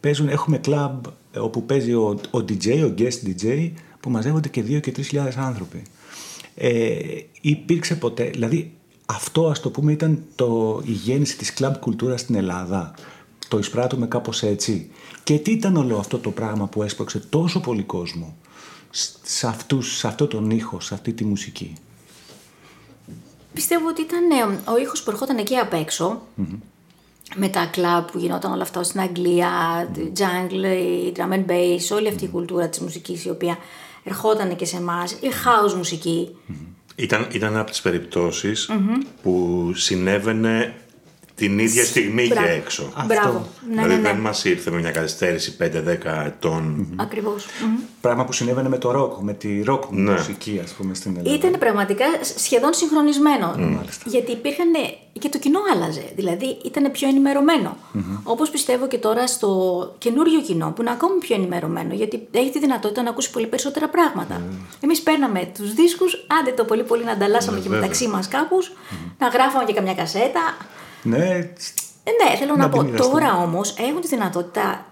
παίζουν, έχουμε κλαμπ όπου παίζει ο, ο DJ, ο guest DJ, που μαζεύονται και 2 και 3 άνθρωποι. Ε, υπήρξε ποτέ, δηλαδή αυτό ας το πούμε ήταν το, η γέννηση της κλαμπ κουλτούρας στην Ελλάδα. Το εισπράττουμε κάπως έτσι. Και τι ήταν όλο αυτό το πράγμα που έσπρωξε τόσο πολύ κόσμο σε, αυτούς, σε αυτό τον ήχο, σε αυτή τη μουσική; Πιστεύω ότι ήταν ε, ο ήχος που ερχόταν εκεί απ' εξω με τα κλαμπ που γινόταν όλα αυτά στην Αγγλία, mm-hmm. jungle, η drum and bass, όλη αυτή η κουλτούρα της μουσικής η οποία ερχόταν και σε εμάς, η house μουσική. Ήταν, ήταν από τις περιπτωσεις που συνέβαινε την ίδια στιγμή Μπράβο. και έξω. Μπράβο. Ναι, δηλαδή ναι, ναι. δεν μας ήρθε με μια καθυστέρηση 5-10 ετων Ακριβώς. Μμμ. Πράγμα που συνέβαινε με το ροκ, με τη ροκ Ναι. μουσική ας πούμε στην Ελλάδα. Ήταν πραγματικά σχεδόν συγχρονισμένο. Μάλιστα. Γιατί υπήρχαν. και το κοινό άλλαζε. Δηλαδή ήταν πιο ενημερωμένο. Όπως πιστεύω και τώρα στο καινούριο κοινό που είναι ακόμη πιο ενημερωμένο. Γιατί έχει τη δυνατότητα να ακούσει πολύ περισσότερα πράγματα. Εμείς παίρναμε τους δίσκους, άντε το πολύ πολύ να ανταλλάσσαμε και βέβαια. μεταξύ μας κάπους, να γράφαμε και καμιά κασέτα. Ναι, Ε, ναι, θέλω να, Να πω. την μοιραστούμε. Τώρα όμως έχουν τη δυνατότητα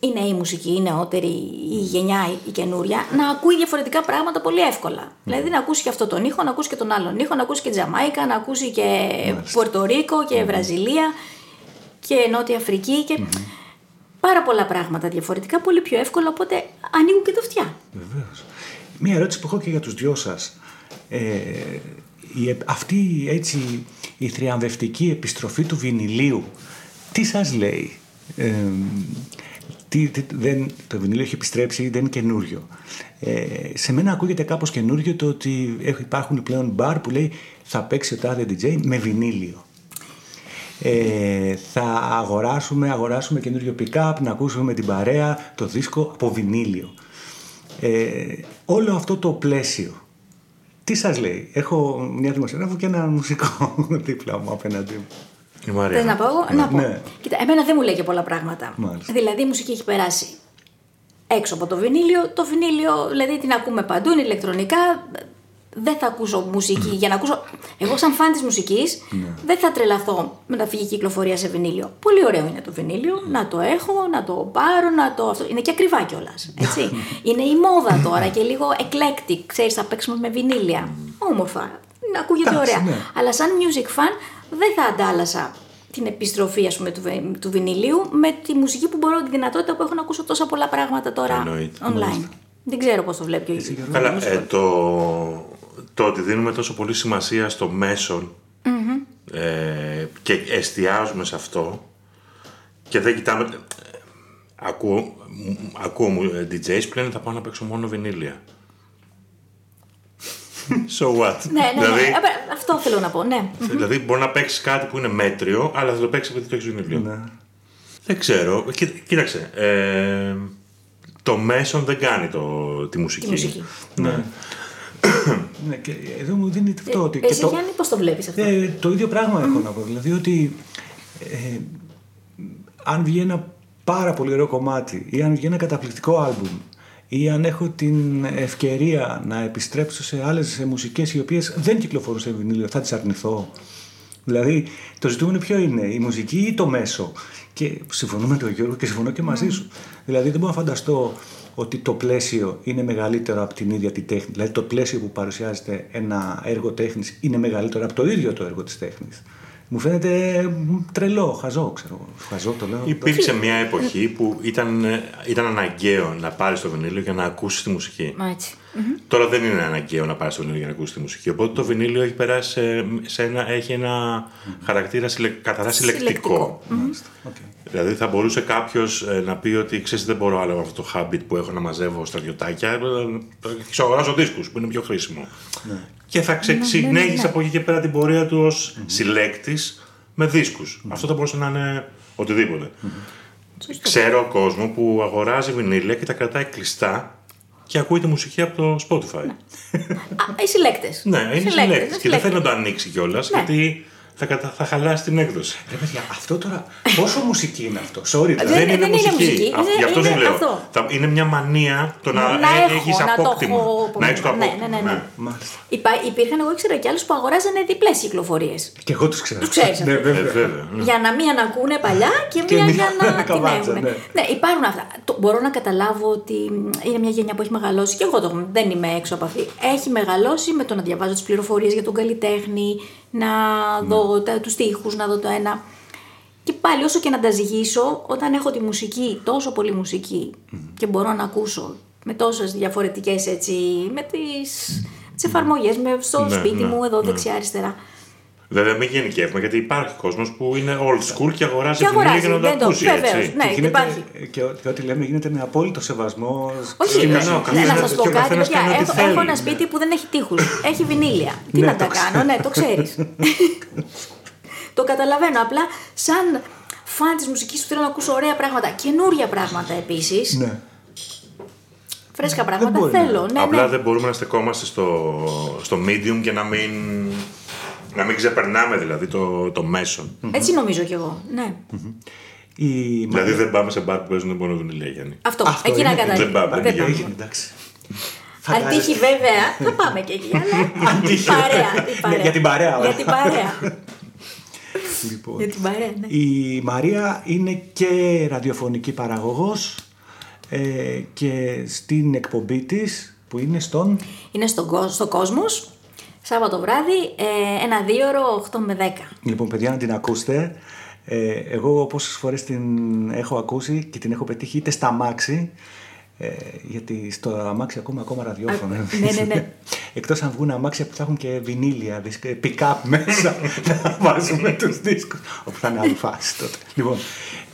η νέη μουσική, η νεότερη, η γενιά, η καινούρια, να ακούει διαφορετικά πράγματα πολύ εύκολα. Δηλαδή να ακούσει και αυτό τον ήχο, να ακούσει και τον άλλον ήχο, να ακούσει και Τζαμάικα, να ακούσει και Πορτορίκο και Βραζιλία και Νότια Αφρική και πάρα πολλά πράγματα διαφορετικά, πολύ πιο εύκολα, οπότε ανοίγουν και τα αυτιά. Βεβαίως. Μία ερώτηση που έχω και για τους δυο σας. Ε, η, ε- αυτή έτσι η θριαμβευτική επιστροφή του βινιλίου, τι σας λέει; Ε, τι, τι- δεν, το βινίλιο έχει επιστρέψει, δεν είναι καινούριο. Ε, σε μένα ακούγεται κάπως καινούριο το ότι έχ- υπάρχουν πλέον μπαρ που λέει θα παίξει ο τάδε DJ με βινίλιο. Ε, θα αγοράσουμε, αγοράσουμε καινούριο pick-up, να ακούσουμε με την παρέα το δίσκο από βινίλιο. Ε, όλο αυτό το πλαίσιο, τι σας λέει; Έχω μια δημοσιογράφο και ένα μουσικό δίπλα μου απέναντί μου. Η Μαρία. Θες να πω εγώ, να πω. Ναι. Κοίτα, εμένα δεν μου λέει και πολλά πράγματα. Μάλιστα. Δηλαδή η μουσική έχει περάσει έξω από το βινίλιο. Το βινίλιο, δηλαδή την ακούμε παντού, είναι ηλεκτρονικά. Δεν θα ακούσω μουσική για να ακούσω. Εγώ, σαν φαν της μουσικής, Ναι. δεν θα τρελαθώ με να φύγει η κυκλοφορία σε βινίλιο. Πολύ ωραίο είναι το βινίλιο, να το έχω, να το πάρω, να το. Αυτό. Είναι και ακριβά κιόλας. είναι η μόδα τώρα και λίγο eclectic. Ξέρεις, θα παίξουμε με βινίλια. Όμορφα. Να ακούγεται Εντάξει, ωραία. ναι. Αλλά σαν music fan δεν θα αντάλλασα την επιστροφή ας πούμε, του, βε- του βινιλίου με τη μουσική που μπορώ, τη δυνατότητα που έχω να ακούσω τόσα πολλά πράγματα τώρα Εννοείται. online. Δεν ξέρω πώς το βλέπει ο ίδιος. Καλά, ε, το, το ότι δίνουμε τόσο πολύ σημασία στο μεσον ε, και εστιάζουμε σε αυτό και δεν κοιτάμε... ε, Ακούω, μ- ακούω μου, ε, DJs που λένε θα πάω να παίξω μόνο βινίλια. so what; Ναι, ναι, ναι. δηλαδή, Ε, παι- αυτό θέλω να πω, ναι. δηλαδή μπορεί να παίξεις κάτι που είναι μέτριο, αλλά θα το παίξεις επειδή το έχεις βινίλιο. Ναι. Δεν ξέρω. Κοί- κοίταξε. Ε, το μέσον δεν κάνει το, τη μουσική. Τη μουσική. Ναι. Ναι, και εδώ μου δίνει αυτό ότι. και Ε, Εσύ το- Γιάννη πώς το βλέπεις αυτό; Ε, το ίδιο πράγμα έχω να πω. Δηλαδή ότι ε, αν βγει ένα πάρα πολύ ωραίο κομμάτι ή αν βγει ένα καταπληκτικό άλμπουμ ή αν έχω την ευκαιρία να επιστρέψω σε άλλες μουσικές οι οποίες δεν κυκλοφορούν σε βινίλιο, θα τις αρνηθώ. Δηλαδή, το ζητούμενο ποιο είναι, η μουσική ή το μέσο. Και συμφωνώ με τον Γιώργο και συμφωνώ και μαζί σου. Δηλαδή, δεν μπορώ να φανταστώ ότι το πλαίσιο είναι μεγαλύτερο από την ίδια τη τέχνη. Δηλαδή, το πλαίσιο που παρουσιάζεται ένα έργο τέχνης είναι μεγαλύτερο από το ίδιο το έργο της τέχνης. Μου φαίνεται μ, τρελό, χαζό, ξέρω. εγώ. Χαζό το λέω. Υπήρξε μια εποχή που ήταν, ε, ήταν αναγκαίο να πάρεις το βινίλιο για να ακούσεις τη μουσική. Μα έτσι. Τώρα δεν είναι αναγκαίο να πάρεις το βινίλιο για να ακούσεις τη μουσική. Οπότε το βινίλιο έχει περάσει σε, σε ένα, έχει ένα χαρακτήρα συλλε, καθαρά συλλεκτικό. Συλλεκτικό. Μάλιστα. Οκ. Δηλαδή θα μπορούσε κάποιος να πει ότι ξέρεις, δεν μπορώ άλλο με αυτό το habit που έχω να μαζεύω στρατιωτάκια. ε, Θα αγοράσω δίσκους που είναι πιο χρήσιμο. Και θα ξε, συνέχισε από εκεί και πέρα την πορεία του ως συλλέκτης με δίσκους. Αυτό θα μπορούσε να είναι οτιδήποτε. Ξέρω κόσμο που αγοράζει βινίλια και τα κρατάει κλειστά και ακούει τη μουσική από το Spotify. Α, οι συλλέκτες. Ναι, είναι Συλλέκτες, συλλέκτη. Και δεν συλλέκτες. θέλει να το ανοίξει κιόλας Ναι. γιατί θα, κατα... θα χαλάσει την έκδοση. Ρε παιδιά, αυτό τώρα. Πόσο μουσική είναι αυτό; Sorry, Δεν- Δεν, δεν είναι είναι μουσική. μουσική, Α, είναι- Γι' αυτό είναι σου λέω. αυτό. Θα- είναι μια μανία το να, Να έχω, έχεις να το απόκτημα. έχω Να έχεις το Ναι, απόκτημα. ναι, ναι, ναι. Μάλιστα. Υπά, υπήρχαν, εγώ ήξερα και άλλους που αγοράζανε διπλές κυκλοφορίες. Και εγώ τους ξέρω. Τους ξέρεις Ναι, αυτούς. Ε, βέβαια. βέβαια. Για να μία να ακούνε παλιά και Και μία μία για να την καβάτσα, έχουν. ναι. Ναι. υπάρχουν αυτά. Το, μπορώ να καταλάβω ότι μ, είναι μια γενιά που έχει μεγαλώσει, και εγώ το έχω, δεν είμαι έξω από αυτή. Έχει μεγαλώσει με το να διαβάζω τις πληροφορίες για τον καλλιτέχνη, να δω τα, τους στίχους, να δω το ένα. Και πάλι όσο και να τα ζυγίσω, όταν έχω τη μουσική, τόσο πολύ μουσική και μπορώ να ακούσω με τόσες διαφορετικές έτσι, με τις, τις εφαρμογές, με, στο Ναι, σπίτι ναι, μου εδώ ναι. δεξιά-αριστερά. Βέβαια, μην γενικεύουμε γιατί υπάρχει κόσμος που είναι old school και αγοράζει Και βινίλια αγοράζει, για να το δεν το- ακούσει. βεβαίως, έτσι. ναι. Και, γίνεται, υπάρχει. και, ό- και ό,τι λέμε γίνεται με απόλυτο σεβασμό. Όχι, Και ναι, να- ο ναι, καθένας- να σα πω και ο κάτι, καθένας παιδιά. κάνει ό,τι Έχω, θέλει. έχω ένα σπίτι που δεν έχει τείχους. Έχει βινίλια. Τι Ναι, να το τα κάνω, ναι, το ξέρεις. το καταλαβαίνω. Απλά σαν φαν της μουσικής που θέλω να ακούσω ωραία πράγματα, καινούρια πράγματα επίσης. Ναι. Φρέσκα πράγματα μπορεί να- θέλω. Ναι, Απλά ναι. δεν μπορούμε να στεκόμαστε στο, στο medium και να μην, να μην ξεπερνάμε δηλαδή το, το μέσο. Έτσι νομίζω κι εγώ. Ναι. Η Δηλαδή δεν πάμε σε μπαρ που παίζουν μόνο βινιλία, Γιάννη. Αυτό, Αυτό εκεί να είναι. καταλήγει. Δεν πάμε, Δεν δεν πάμε. Έγινε, εντάξει. Αν τύχει βέβαια, θα πάμε και εκεί. Αλλά Αν τύχει. παρέα, την παρέα. Για την παρέα, Για την παρέα. Λοιπόν, Για την παρέα, ναι. Η Μαρία είναι και ραδιοφωνική παραγωγός ε, και στην εκπομπή της που είναι στον... Είναι στον, κο- στο κόσμος. Σάββατο βράδυ, ε, ένα δίωρο 8 με 10. Λοιπόν, παιδιά, να την ακούσετε. Ε, εγώ πόσες φορές την έχω ακούσει και την έχω πετύχει είτε στα αμάξι, ε, γιατί στο αμάξι ακούμε ακόμα ραδιόφωνο. Α, ναι, ναι, ναι. Εκτός αν βγουν αμάξια που θα έχουν και βινίλια, δισκ- pick-up μέσα, να βάζουμε τους δίσκους. Όπου θα είναι άλλη φάση τότε. Λοιπόν,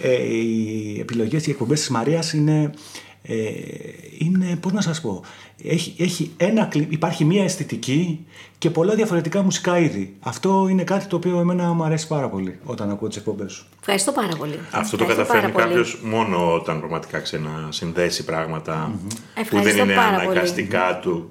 ε, οι επιλογές, οι εκπομπές της Μαρίας είναι, ε, είναι πώς να σας πω, έχει, έχει ένα, κλι- υπάρχει μία αισθητική και πολλά διαφορετικά μουσικά είδη. Αυτό είναι κάτι το οποίο εμένα μου αρέσει πάρα πολύ όταν ακούω τις εκπομπές σου. Ευχαριστώ πάρα πολύ. Αυτό το Ευχαριστώ καταφέρνει πάρα πολύ. κάποιος μόνο όταν πραγματικά ξέρει να συνδέσει πράγματα που δεν Ευχαριστώ είναι πάρα πολύ. αναγκαστικά του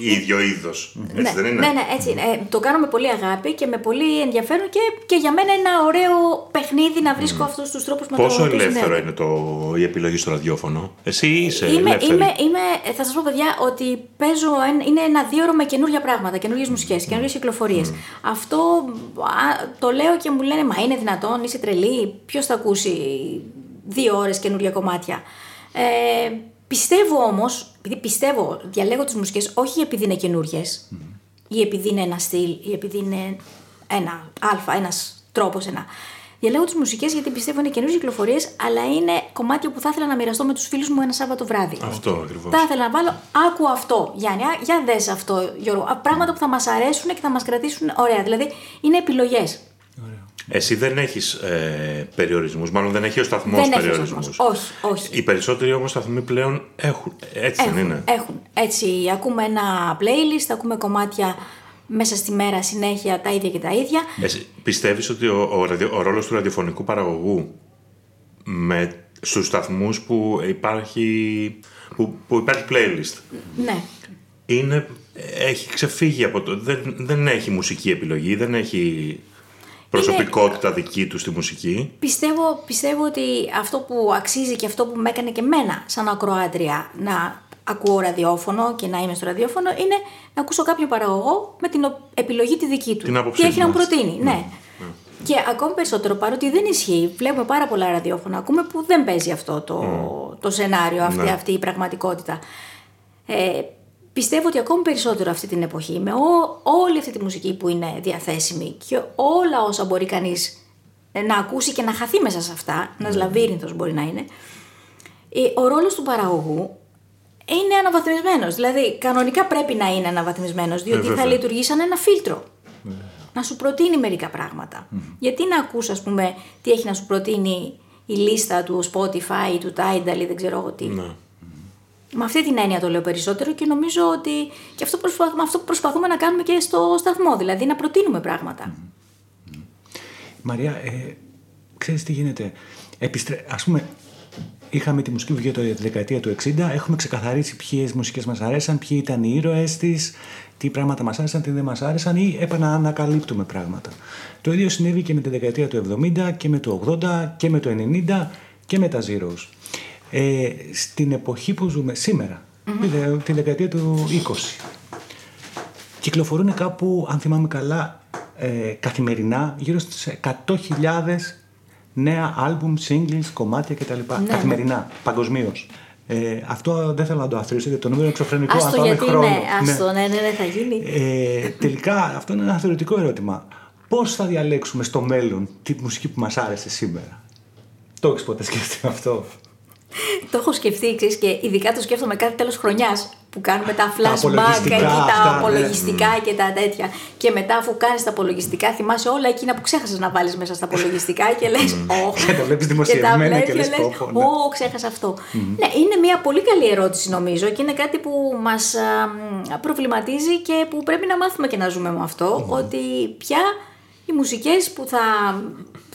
ίδιο είδος. Έτσι δεν είναι; Ναι, ναι, έτσι είναι. Ε, το κάνω με πολύ αγάπη και με πολύ ενδιαφέρον και, και για μένα είναι ένα ωραίο παιχνίδι να βρίσκω αυτούς τους τρόπους με Πόσο το οποίο ελεύθερο συνδέω. είναι το, η επιλογή στο ραδιόφωνο; Εσύ είσαι Είμαι, ελεύθερη; είμαι, είμαι, ε, θα σας πω παιδιά ότι παίζω, εν- είναι ένα δύο ώρο με καινούργια πράγματα, καινούργιες μουσικές, καινούργιες κυκλοφορίες. Αυτό α, το λέω και μου λένε Μα είναι δυνατόν, είσαι τρελή, ποιος θα ακούσει δύο ώρες καινούργια κομμάτια. Ε, πιστεύω όμως, επειδή πιστεύω, διαλέγω τις μουσικές όχι επειδή είναι καινούργιες ή επειδή είναι ένα στυλ ή επειδή είναι ένα αλφα, ένας τρόπος, ένα. Διαλέγω τι μουσικέ γιατί πιστεύω είναι καινούργιες κυκλοφορίες, αλλά είναι κομμάτια που θα ήθελα να μοιραστώ με τους φίλους μου ένα Σάββατο βράδυ. Αυτό ακριβώς. Θα ήθελα να βάλω, άκου αυτό, Γιάννη, α, για δες αυτό, Γιώργο. Α, Πράγματα που θα μας αρέσουν και θα μας κρατήσουν ωραία. Δηλαδή, είναι επιλογές. Εσύ δεν έχεις ε, περιορισμούς. Μάλλον δεν έχει ο σταθμός Δεν έχει περιορισμούς. σταθμός. Όχι, όχι. Οι περισσότεροι όμως σταθμοί πλέον έχουν. Έτσι δεν Έχουν, είναι; έχουν. Έτσι, ακούμε ένα playlist, ακούμε κομμάτια μέσα στη μέρα συνέχεια τα ίδια και τα ίδια. Εσύ πιστεύεις ότι ο, ο, ραδιο- ο ρόλος του ραδιοφωνικού παραγωγού με, στους σταθμούς που υπάρχει, που, που υπάρχει playlist Ναι. είναι, έχει ξεφύγει από το... Δεν, δεν έχει μουσική επιλογή, δεν έχει προσωπικότητα δική του στη μουσική; Πιστεύω, πιστεύω ότι αυτό που αξίζει και αυτό που με έκανε και μένα σαν ακροάτρια να ακούω ραδιόφωνο και να είμαι στο ραδιόφωνο είναι να ακούσω κάποιο παραγωγό με την ο- επιλογή τη δική του. Την άποψή Τι έχει να μου του, μάλιστα. προτείνει. Ναι. Και ακόμη περισσότερο, παρότι δεν ισχύει, βλέπουμε πάρα πολλά ραδιόφωνα, ακούμε που δεν παίζει αυτό το, το σενάριο, αυτή, Ναι. αυτή η πραγματικότητα. Ε, πιστεύω ότι ακόμη περισσότερο αυτή την εποχή, με ό- όλη αυτή τη μουσική που είναι διαθέσιμη και όλα όσα μπορεί κανείς να ακούσει και να χαθεί μέσα σε αυτά, ένας λαβύρινθος μπορεί να είναι, ε, ο ρόλος του παραγωγού είναι αναβαθμισμένος. Δηλαδή, κανονικά πρέπει να είναι αναβαθμισμένος, διότι θα βέβαια. λειτουργεί σαν ένα φίλτρο. Να σου προτείνει μερικά πράγματα. Γιατί να ακούς, ας πούμε, τι έχει να σου προτείνει η λίστα του Spotify, του Tidal ή δεν ξέρω εγώ τι. Ναι. Με αυτή την έννοια το λέω περισσότερο και νομίζω ότι και αυτό, προσπαθούμε, αυτό προσπαθούμε να κάνουμε και στο σταθμό, δηλαδή να προτείνουμε πράγματα. Μαρία, ε, ξέρεις τι γίνεται; Επιστρέ... Ας πούμε, είχαμε τη μουσική βγει το δεκαετία του 60, έχουμε ξεκαθαρίσει ποιες μουσικές μας αρέσαν, ποιοι ήταν οι ήρωε της, τι πράγματα μας άρεσαν, τι δεν μας άρεσαν ή επαναανακαλύπτουμε πράγματα. Το ίδιο συνέβη και με τη δεκαετία του 70 και με το 80 και με το 90 και με τα Zeros. Ε, στην εποχή που ζούμε σήμερα, mm-hmm. τη δεκαετία του 20, κυκλοφορούν κάπου, αν θυμάμαι καλά, ε, καθημερινά γύρω στις 100.000 νέα άλμπουμ, singles, κομμάτια κτλ. Ναι. Καθημερινά, παγκοσμίως. Ε, αυτό δεν θέλω να το αθροίσω γιατί το νούμερο είναι εξωφρενικό. Άστο αν γιατί χρόνο. ναι, άστο, ναι, ναι, ναι, θα γίνει. Ε, τελικά αυτό είναι ένα θεωρητικό ερώτημα. Πώς θα διαλέξουμε στο μέλλον τη μουσική που μας άρεσε σήμερα; Το έχεις ποτέ σκεφτεί αυτό; το έχω σκεφτεί εξή και ειδικά το σκέφτομαι κάθε τέλος χρονιάς που κάνουμε τα flashback και τα ναι. απολογιστικά και τα τέτοια. Και μετά, αφού κάνεις τα απολογιστικά, θυμάσαι όλα εκείνα που ξέχασες να βάλεις μέσα στα απολογιστικά και λες. Όχι. Και τα βλέπεις δημοσιευμένα και λες. Ω, ξέχασα αυτό. Ναι, είναι μια πολύ καλή ερώτηση νομίζω και είναι κάτι που μας προβληματίζει και που πρέπει να μάθουμε και να ζούμε με αυτό. Ότι πια οι μουσικές που θα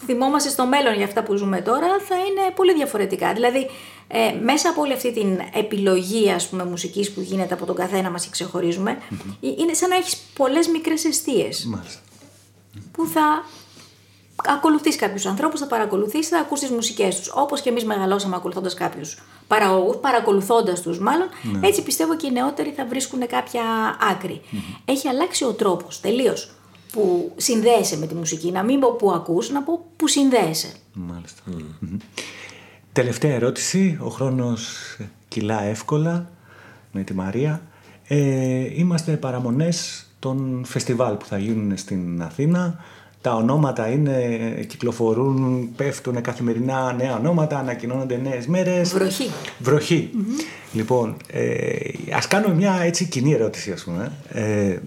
θυμόμαστε στο μέλλον για αυτά που ζούμε τώρα θα είναι πολύ διαφορετικά. Δηλαδή, ε, μέσα από όλη αυτή την επιλογή ας πούμε, μουσικής που γίνεται από τον καθένα μας και ξεχωριζουμε είναι σαν να έχεις πολλές μικρές αιστείες που θα ακολουθείς κάποιους ανθρώπους, θα παρακολουθείς, θα ακούς τις μουσικές τους. Όπως και εμείς μεγαλώσαμε ακολουθώντας κάποιους παραγωγούς, παρακολουθώντας τους μάλλον, ναι. έτσι πιστεύω και οι νεότεροι θα βρίσκουν κάποια Έχει αλλάξει ο τρόπος τελείως που συνδέεσαι με τη μουσική. Να μην πω που ακούς, να πω που συνδέεσαι. Μάλιστα. Τελευταία ερώτηση. Ο χρόνος κυλά εύκολα με τη Μαρία. Ε, είμαστε παραμονές των φεστιβάλ που θα γίνουν στην Αθήνα. Τα ονόματα είναι, κυκλοφορούν, πέφτουν καθημερινά νέα ονόματα, ανακοινώνονται νέες μέρες. Βροχή. Βροχή. Λοιπόν, ε, ας κάνουμε μια έτσι κοινή ερώτηση ας πούμε. Ε,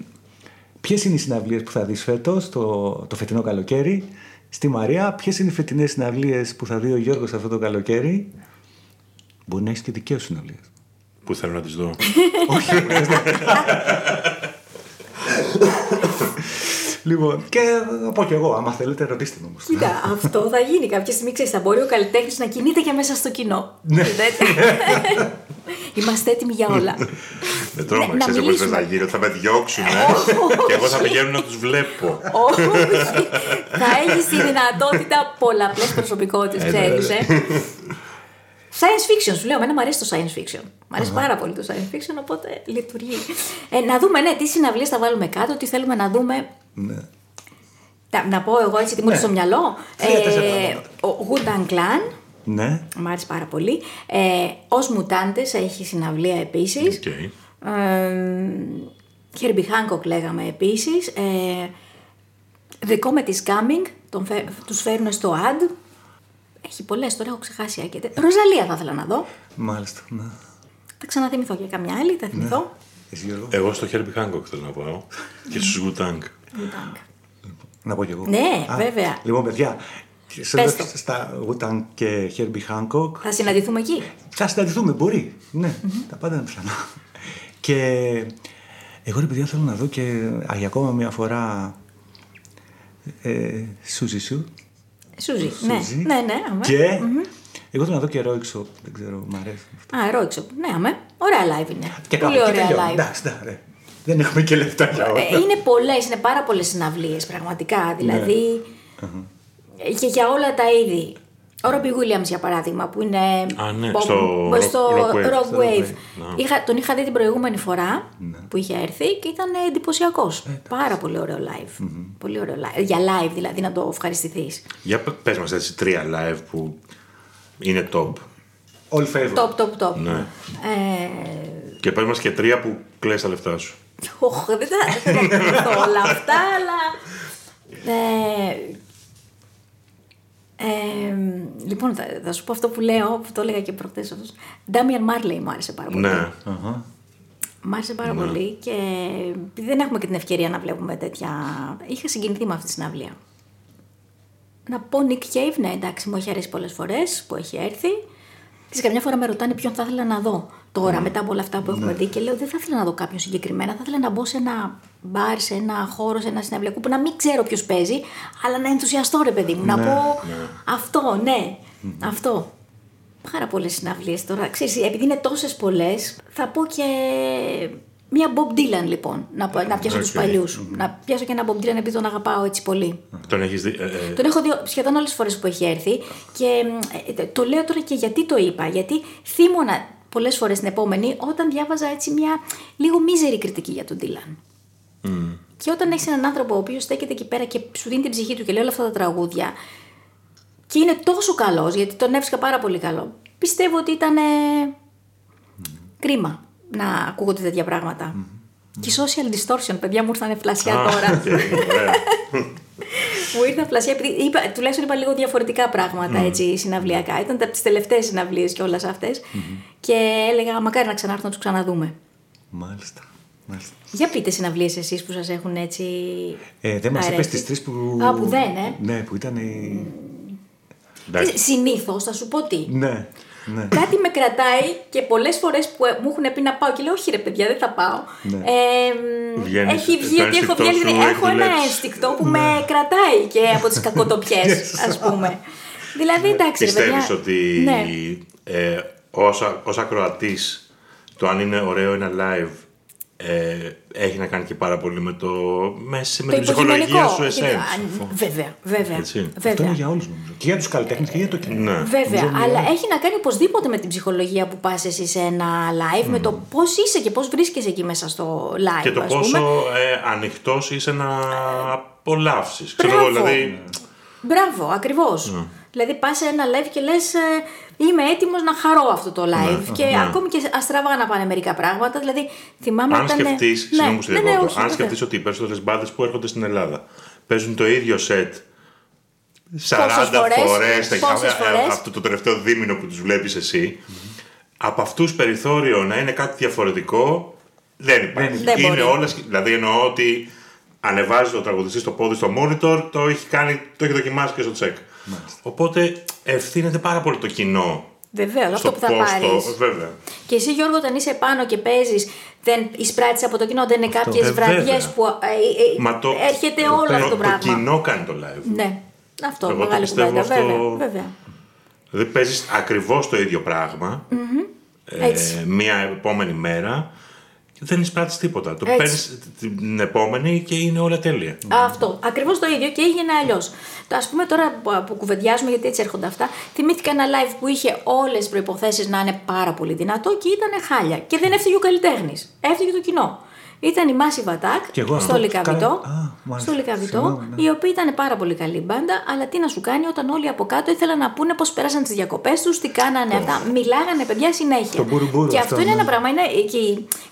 Ποιες είναι οι συναυλίες που θα δεις φέτος το, το φετινό καλοκαίρι; Στη Μαρία, ποιες είναι οι φετινές συναυλίες που θα δει ο Γιώργος αυτό το καλοκαίρι; Μπορεί να έχεις και δικές συναυλίες. Πού θέλω να τις δω. Όχι, Λοιπόν, και θα πω κι εγώ, άμα θέλετε, ρωτήστε με όμως. Κοίτα, αυτό θα γίνει κάποια στιγμή. Ξέρεις, θα μπορεί ο καλλιτέχνης να κινείται και μέσα στο κοινό. Ναι. Είμαστε έτοιμοι για όλα. Δεν τρόμαξες, εγώ δεν θα γύρω, θα με διώξουν. και εγώ θα πηγαίνω να τους βλέπω. Όχι. θα έχεις τη δυνατότητα πολλαπλές προσωπικότητες, ε, ξέρεις. Ε. Science fiction, σου λέω, εμένα μου αρέσει το science fiction. Μου αρέσει πάρα πολύ το science fiction, οπότε λειτουργεί. Ε, να δούμε, ναι, τι συναυλίες θα βάλουμε κάτω, τι θέλουμε να δούμε. Ναι. Να πω εγώ έτσι τι μου ναι. στο μυαλό. Ε, ο Wu Clan. Ναι. Μ' άρεσε πάρα πολύ. Ε, Ως Μουτάντες έχει συναυλία επίσης. Okay. Herbie Hancock λέγαμε επίσης. Ε, The Comet is Coming. Τον φε... Τους φέρνουν στο ad. Έχει πολλές, τώρα έχω ξεχάσει αρκετές. Ροζαλία θα ήθελα να δω. Μάλιστα, ναι. Θα ξαναθυμηθώ για καμιά άλλη, θα θυμηθώ. Ναι. Εγώ στο Herbie Hancock θέλω να πω. και στους Wu-Tang. Να πω κι εγώ. Ναι, βέβαια. Λοιπόν, παιδιά, στα, στα Wu-Tang και Herbie Hancock. Θα συναντηθούμε εκεί. Θα συναντηθούμε, μπορεί. Ναι, τα πάντα είναι πιθανά. Και εγώ ρε παιδιά θέλω να δω και για ακόμα μια φορά ε, Σούζι Σου. Σούζι, ναι, ναι, ναι. Αμέ. Και mm-hmm. εγώ θέλω να δω και Ρόιξο, δεν ξέρω, μου αρέσει. Α, Ρόιξο, ναι, αμέ. Ωραία live είναι. Και Πολύ ωραία live. Εντάξει, ναι, δεν έχουμε και λεφτά για όλα. Ε, είναι πολλές, είναι πάρα πολλές συναυλίες πραγματικά. Δηλαδή. Ναι. Και για όλα τα είδη. Ο Ρόμπι Williams για παράδειγμα που είναι Α, ναι, pop, στο, στο Rock Wave. Είχα, τον είχα δει την προηγούμενη φορά ναι. που είχε έρθει και ήταν εντυπωσιακός. Ε, Πάρα πολύ ωραίο live. Mm-hmm. Πολύ ωραίο live. Για live δηλαδή να το ευχαριστηθείς. Για πες μας έτσι τρία live που είναι top. All favorite. Top, top, top. Ναι. Ε... Και πες μας και τρία που κλαις τα λεφτά σου. Όχι, δεν θα όλα αυτά, αλλά... Ε, ε, λοιπόν, θα, θα, σου πω αυτό που λέω, που το έλεγα και προχθές αυτός. Ντάμιαν Μάρλεϊ μου άρεσε πάρα πολύ. Ναι. Μ' άρεσε πάρα ναι. πολύ και δεν έχουμε και την ευκαιρία να βλέπουμε τέτοια... Είχα συγκινηθεί με αυτή τη συναυλία. Να πω Nick Cave, ναι εντάξει, μου έχει αρέσει πολλές φορές που έχει έρθει. Και καμιά φορά με ρωτάνε ποιον θα ήθελα να δω τώρα, mm. μετά από όλα αυτά που έχουμε ναι. δει. Και λέω: Δεν θα ήθελα να δω κάποιον συγκεκριμένα. Θα ήθελα να μπω σε ένα μπαρ, σε ένα χώρο, σε ένα συναυλιακό που να μην ξέρω ποιος παίζει, αλλά να ενθουσιαστώ, ρε παιδί μου. Να ναι, πω ναι. αυτό, ναι. Αυτό. πάρα πολλές συναυλίες τώρα. Ξέρεις, επειδή είναι τόσες πολλές, θα πω και Μία Bob Dylan λοιπόν, να, να πιάσω okay. του παλιούς. Να πιάσω και ένα Bob Dylan επειδή τον αγαπάω έτσι πολύ. Τον έχεις δει. Ε, ε... Τον έχω δει σχεδόν όλες τις φορές που έχει έρθει. Και ε, το λέω τώρα και γιατί το είπα. Γιατί θύμωνα πολλές φορές την επόμενη όταν διάβαζα έτσι μια λίγο μίζερη κριτική για τον Dylan. Mm. Και όταν έχεις έναν άνθρωπο ο οποίος στέκεται εκεί πέρα και σου δίνει την ψυχή του και λέει όλα αυτά τα τραγούδια. Και είναι τόσο καλός, γιατί τον έβρισκα πάρα πολύ καλό. Πιστεύω ότι ήταν. Mm. Κρίμα να ακούγονται τέτοια πράγματα. Mm-hmm. Και social distortion, παιδιά μου ήρθαν φλασιά τώρα. μου ήρθαν φλασιά, επειδή είπα, τουλάχιστον είπα λίγο διαφορετικά πράγματα έτσι, συναυλιακά. Ήταν τις τελευταίες συναυλίες και όλες αυτές. Και έλεγα, μακάρι να ξανάρθω να τους ξαναδούμε. Μάλιστα. Μάλιστα. Για πείτε συναυλίες εσείς που σας έχουν έτσι. Ε, δεν μας είπες τις τρεις που. Α, που δεν, ε; Ναι, που ήταν. Συνήθως, θα σου πω τι. Ναι. Ναι. Κάτι με κρατάει και πολλές φορές που μου έχουν πει να πάω και λέω: Όχι, ρε παιδιά, δεν θα πάω. Ναι. Ε, έχει βγει ότι έχω βγει. Έχω ένα ένστικτο που ναι. με κρατάει και από τις κακοτοπιές, ας πούμε. δηλαδή, εντάξει, ρε παιδιά. Πιστεύεις ότι ναι. ε, ως ακροατή το αν είναι ωραίο ένα live ε, έχει να κάνει και πάρα πολύ με, το, με, με την ψυχολογία σου εσένα. Βέβαια, βέβαια. Έτσι. βέβαια. Αυτό είναι για όλους νομίζω. Και για τους καλλιτέχνες και για το κοινό. Ναι. Βέβαια, αλλά έχει να κάνει οπωσδήποτε με την ψυχολογία που πας εσύ σε ένα live, με το πώς είσαι και πώς βρίσκεσαι εκεί μέσα στο live. Και το πόσο ε, ανοιχτός είσαι να απολαύσεις. Δηλαδή... Μπράβο, ακριβώς. Ναι. Δηλαδή πας σε ένα live και λες, ε, είμαι έτοιμος να χαρώ αυτό το live. Ναι, και ναι. ακόμη και αστραβά να πάνε μερικά πράγματα. Δηλαδή θυμάμαι. Αν σκεφτείς, ναι, ναι, ναι, αν σκεφτείς ότι οι περισσότερες μπάδε που έρχονται στην Ελλάδα παίζουν το ίδιο σετ 40 φορές αυτό το τελευταίο δίμηνο που τους βλέπεις εσύ. Mm-hmm. Από αυτούς περιθώριο να είναι κάτι διαφορετικό δεν υπάρχει. Δεν είναι όλες, δηλαδή εννοώ ότι ανεβάζει το τραγουδιστή στο πόδι στο monitor, το έχει, κάνει, το έχει δοκιμάσει και στο check. Οπότε ευθύνεται πάρα πολύ το κοινό. Βεβαίως, αυτό που θα πάρεις. Και εσύ, Γιώργο, όταν είσαι πάνω και παίζεις, δεν εισπράττεις από το κοινό, δεν είναι κάποιες ε, βραδιές που ε, ε, το, έρχεται όλο αυτό το πράγμα. Το κοινό κάνει το live. Ναι, αυτό Εγώ μεγάλη κουβέντα. Αυτό... Βέβαια, βέβαια. Δηλαδή παίζεις ακριβώς το ίδιο ε, μία επόμενη μέρα δεν εισπράττεις τίποτα. Το παίρνεις την επόμενη και είναι όλα τέλεια. Αυτό. Ακριβώς το ίδιο και έγινε αλλιώς. Α πούμε τώρα που κουβεντιάζουμε, γιατί έτσι έρχονται αυτά, θυμήθηκα ένα live που είχε όλες τις προποθέσει να είναι πάρα πολύ δυνατό και ήταν χάλια. Και δεν έφυγε ο καλλιτέχνης. Έφυγε το κοινό ήταν η Massive Attack στο Λικαβιτό, στο Λικαβιτό ναι. η οποία ήταν πάρα πολύ καλή μπάντα, αλλά τι να σου κάνει όταν όλοι από κάτω ήθελαν να πούνε πώς πέρασαν τις διακοπές τους, τι κάνανε αυτά. Μιλάγανε παιδιά συνέχεια. και αυτό, είναι ένα πράγμα. Είναι, και,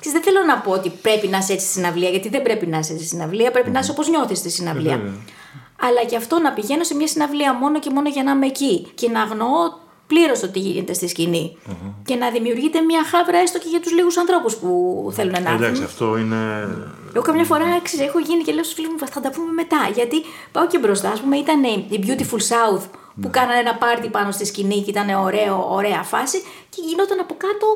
ξέρεις, δεν θέλω να πω ότι πρέπει να είσαι έτσι στη συναυλία, γιατί δεν πρέπει να είσαι στη συναυλία, πρέπει να είσαι όπως νιώθεις στη συναυλία. Αλλά και αυτό να πηγαίνω σε μια συναυλία μόνο και μόνο για να είμαι εκεί και να αγνοώ πλήρω το τι γίνεται στη σκηνη Και να δημιουργείται μια χάβρα έστω και για τους λίγους ανθρώπους που θέλουν να έρθουν. Εντάξει, αυτό είναι. Εγώ καμιά φορά ξέρω, έχω γίνει και λέω στους φίλους μου θα τα πούμε μετά. Γιατί πάω και μπροστά, ας πούμε, ήταν η Beautiful South που ναι. κάνανε ένα πάρτι πάνω στη σκηνή και ήταν ωραίο, ωραία φάση και γινόταν από κάτω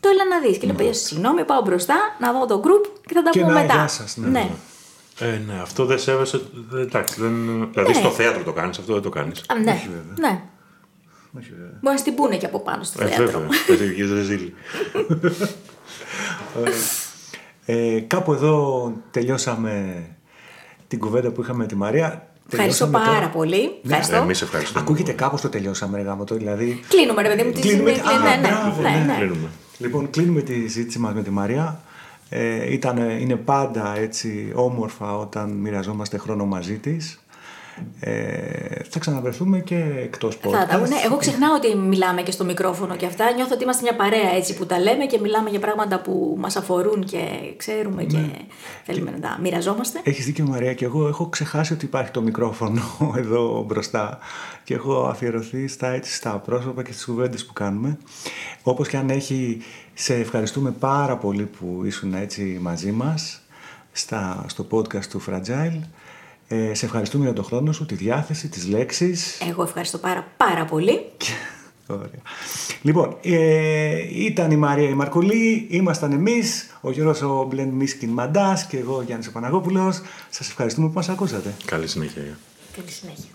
το έλα να δεις. Και λέω, παιδιά, συγγνώμη, πάω μπροστά να δω το group και θα τα πούμε μετά. Σας, ναι. ναι. Ε, ναι, αυτό δεν σέβεσαι. Εντάξει, δεν... Δηλαδή ναι. στο θέατρο το κάνεις, αυτό δεν το κάνεις. Ναι, ναι. Μπορεί να την πούνε και από πάνω στο ε, θέατρο. ε, κάπου εδώ τελειώσαμε την κουβέντα που είχαμε με τη Μαρία. Ευχαριστώ πάρα πολύ. Ναι, Ευχαριστώ. Εμείς ευχαριστούμε. Ακούγεται κάπως το τελειώσαμε, ρε το, δηλαδή... Κλείνουμε, ρε παιδί μου, τη κλείνουμε, ναι, ναι, ναι, ναι, ναι. Λοιπόν, κλείνουμε τη συζήτηση μας με τη Μαρία. Ε, ήταν, είναι πάντα έτσι όμορφα όταν μοιραζόμαστε χρόνο μαζί της. Ε, θα ξαναβρεθούμε και εκτός podcast. ναι. Εγώ ξεχνάω ότι μιλάμε και στο μικρόφωνο και αυτά. Νιώθω ότι είμαστε μια παρέα έτσι που τα λέμε και μιλάμε για πράγματα που μας αφορούν και ξέρουμε και ναι. θέλουμε να τα μοιραζόμαστε. Έχεις δίκιο, Μαρία, και εγώ έχω ξεχάσει ότι υπάρχει το μικρόφωνο εδώ μπροστά και έχω αφιερωθεί στα, έτσι, στα πρόσωπα και στις κουβέντες που κάνουμε. Όπως και αν έχει, σε ευχαριστούμε πάρα πολύ που ήσουν έτσι μαζί μας στο podcast του Fragile. Ε, σε ευχαριστούμε για τον χρόνο σου, τη διάθεση, τις λέξεις. Εγώ ευχαριστώ πάρα πάρα πολύ. Ωραία. Λοιπόν, ε, ήταν η Μαρία η Μαρκουλή, ήμασταν εμείς, ο Γιώργος ο Μπλεν Μίσκιν Μαντάς και εγώ ο Γιάννης ο Παναγόπουλος. Σας ευχαριστούμε που μας ακούσατε. Καλή συνέχεια. Καλή συνέχεια.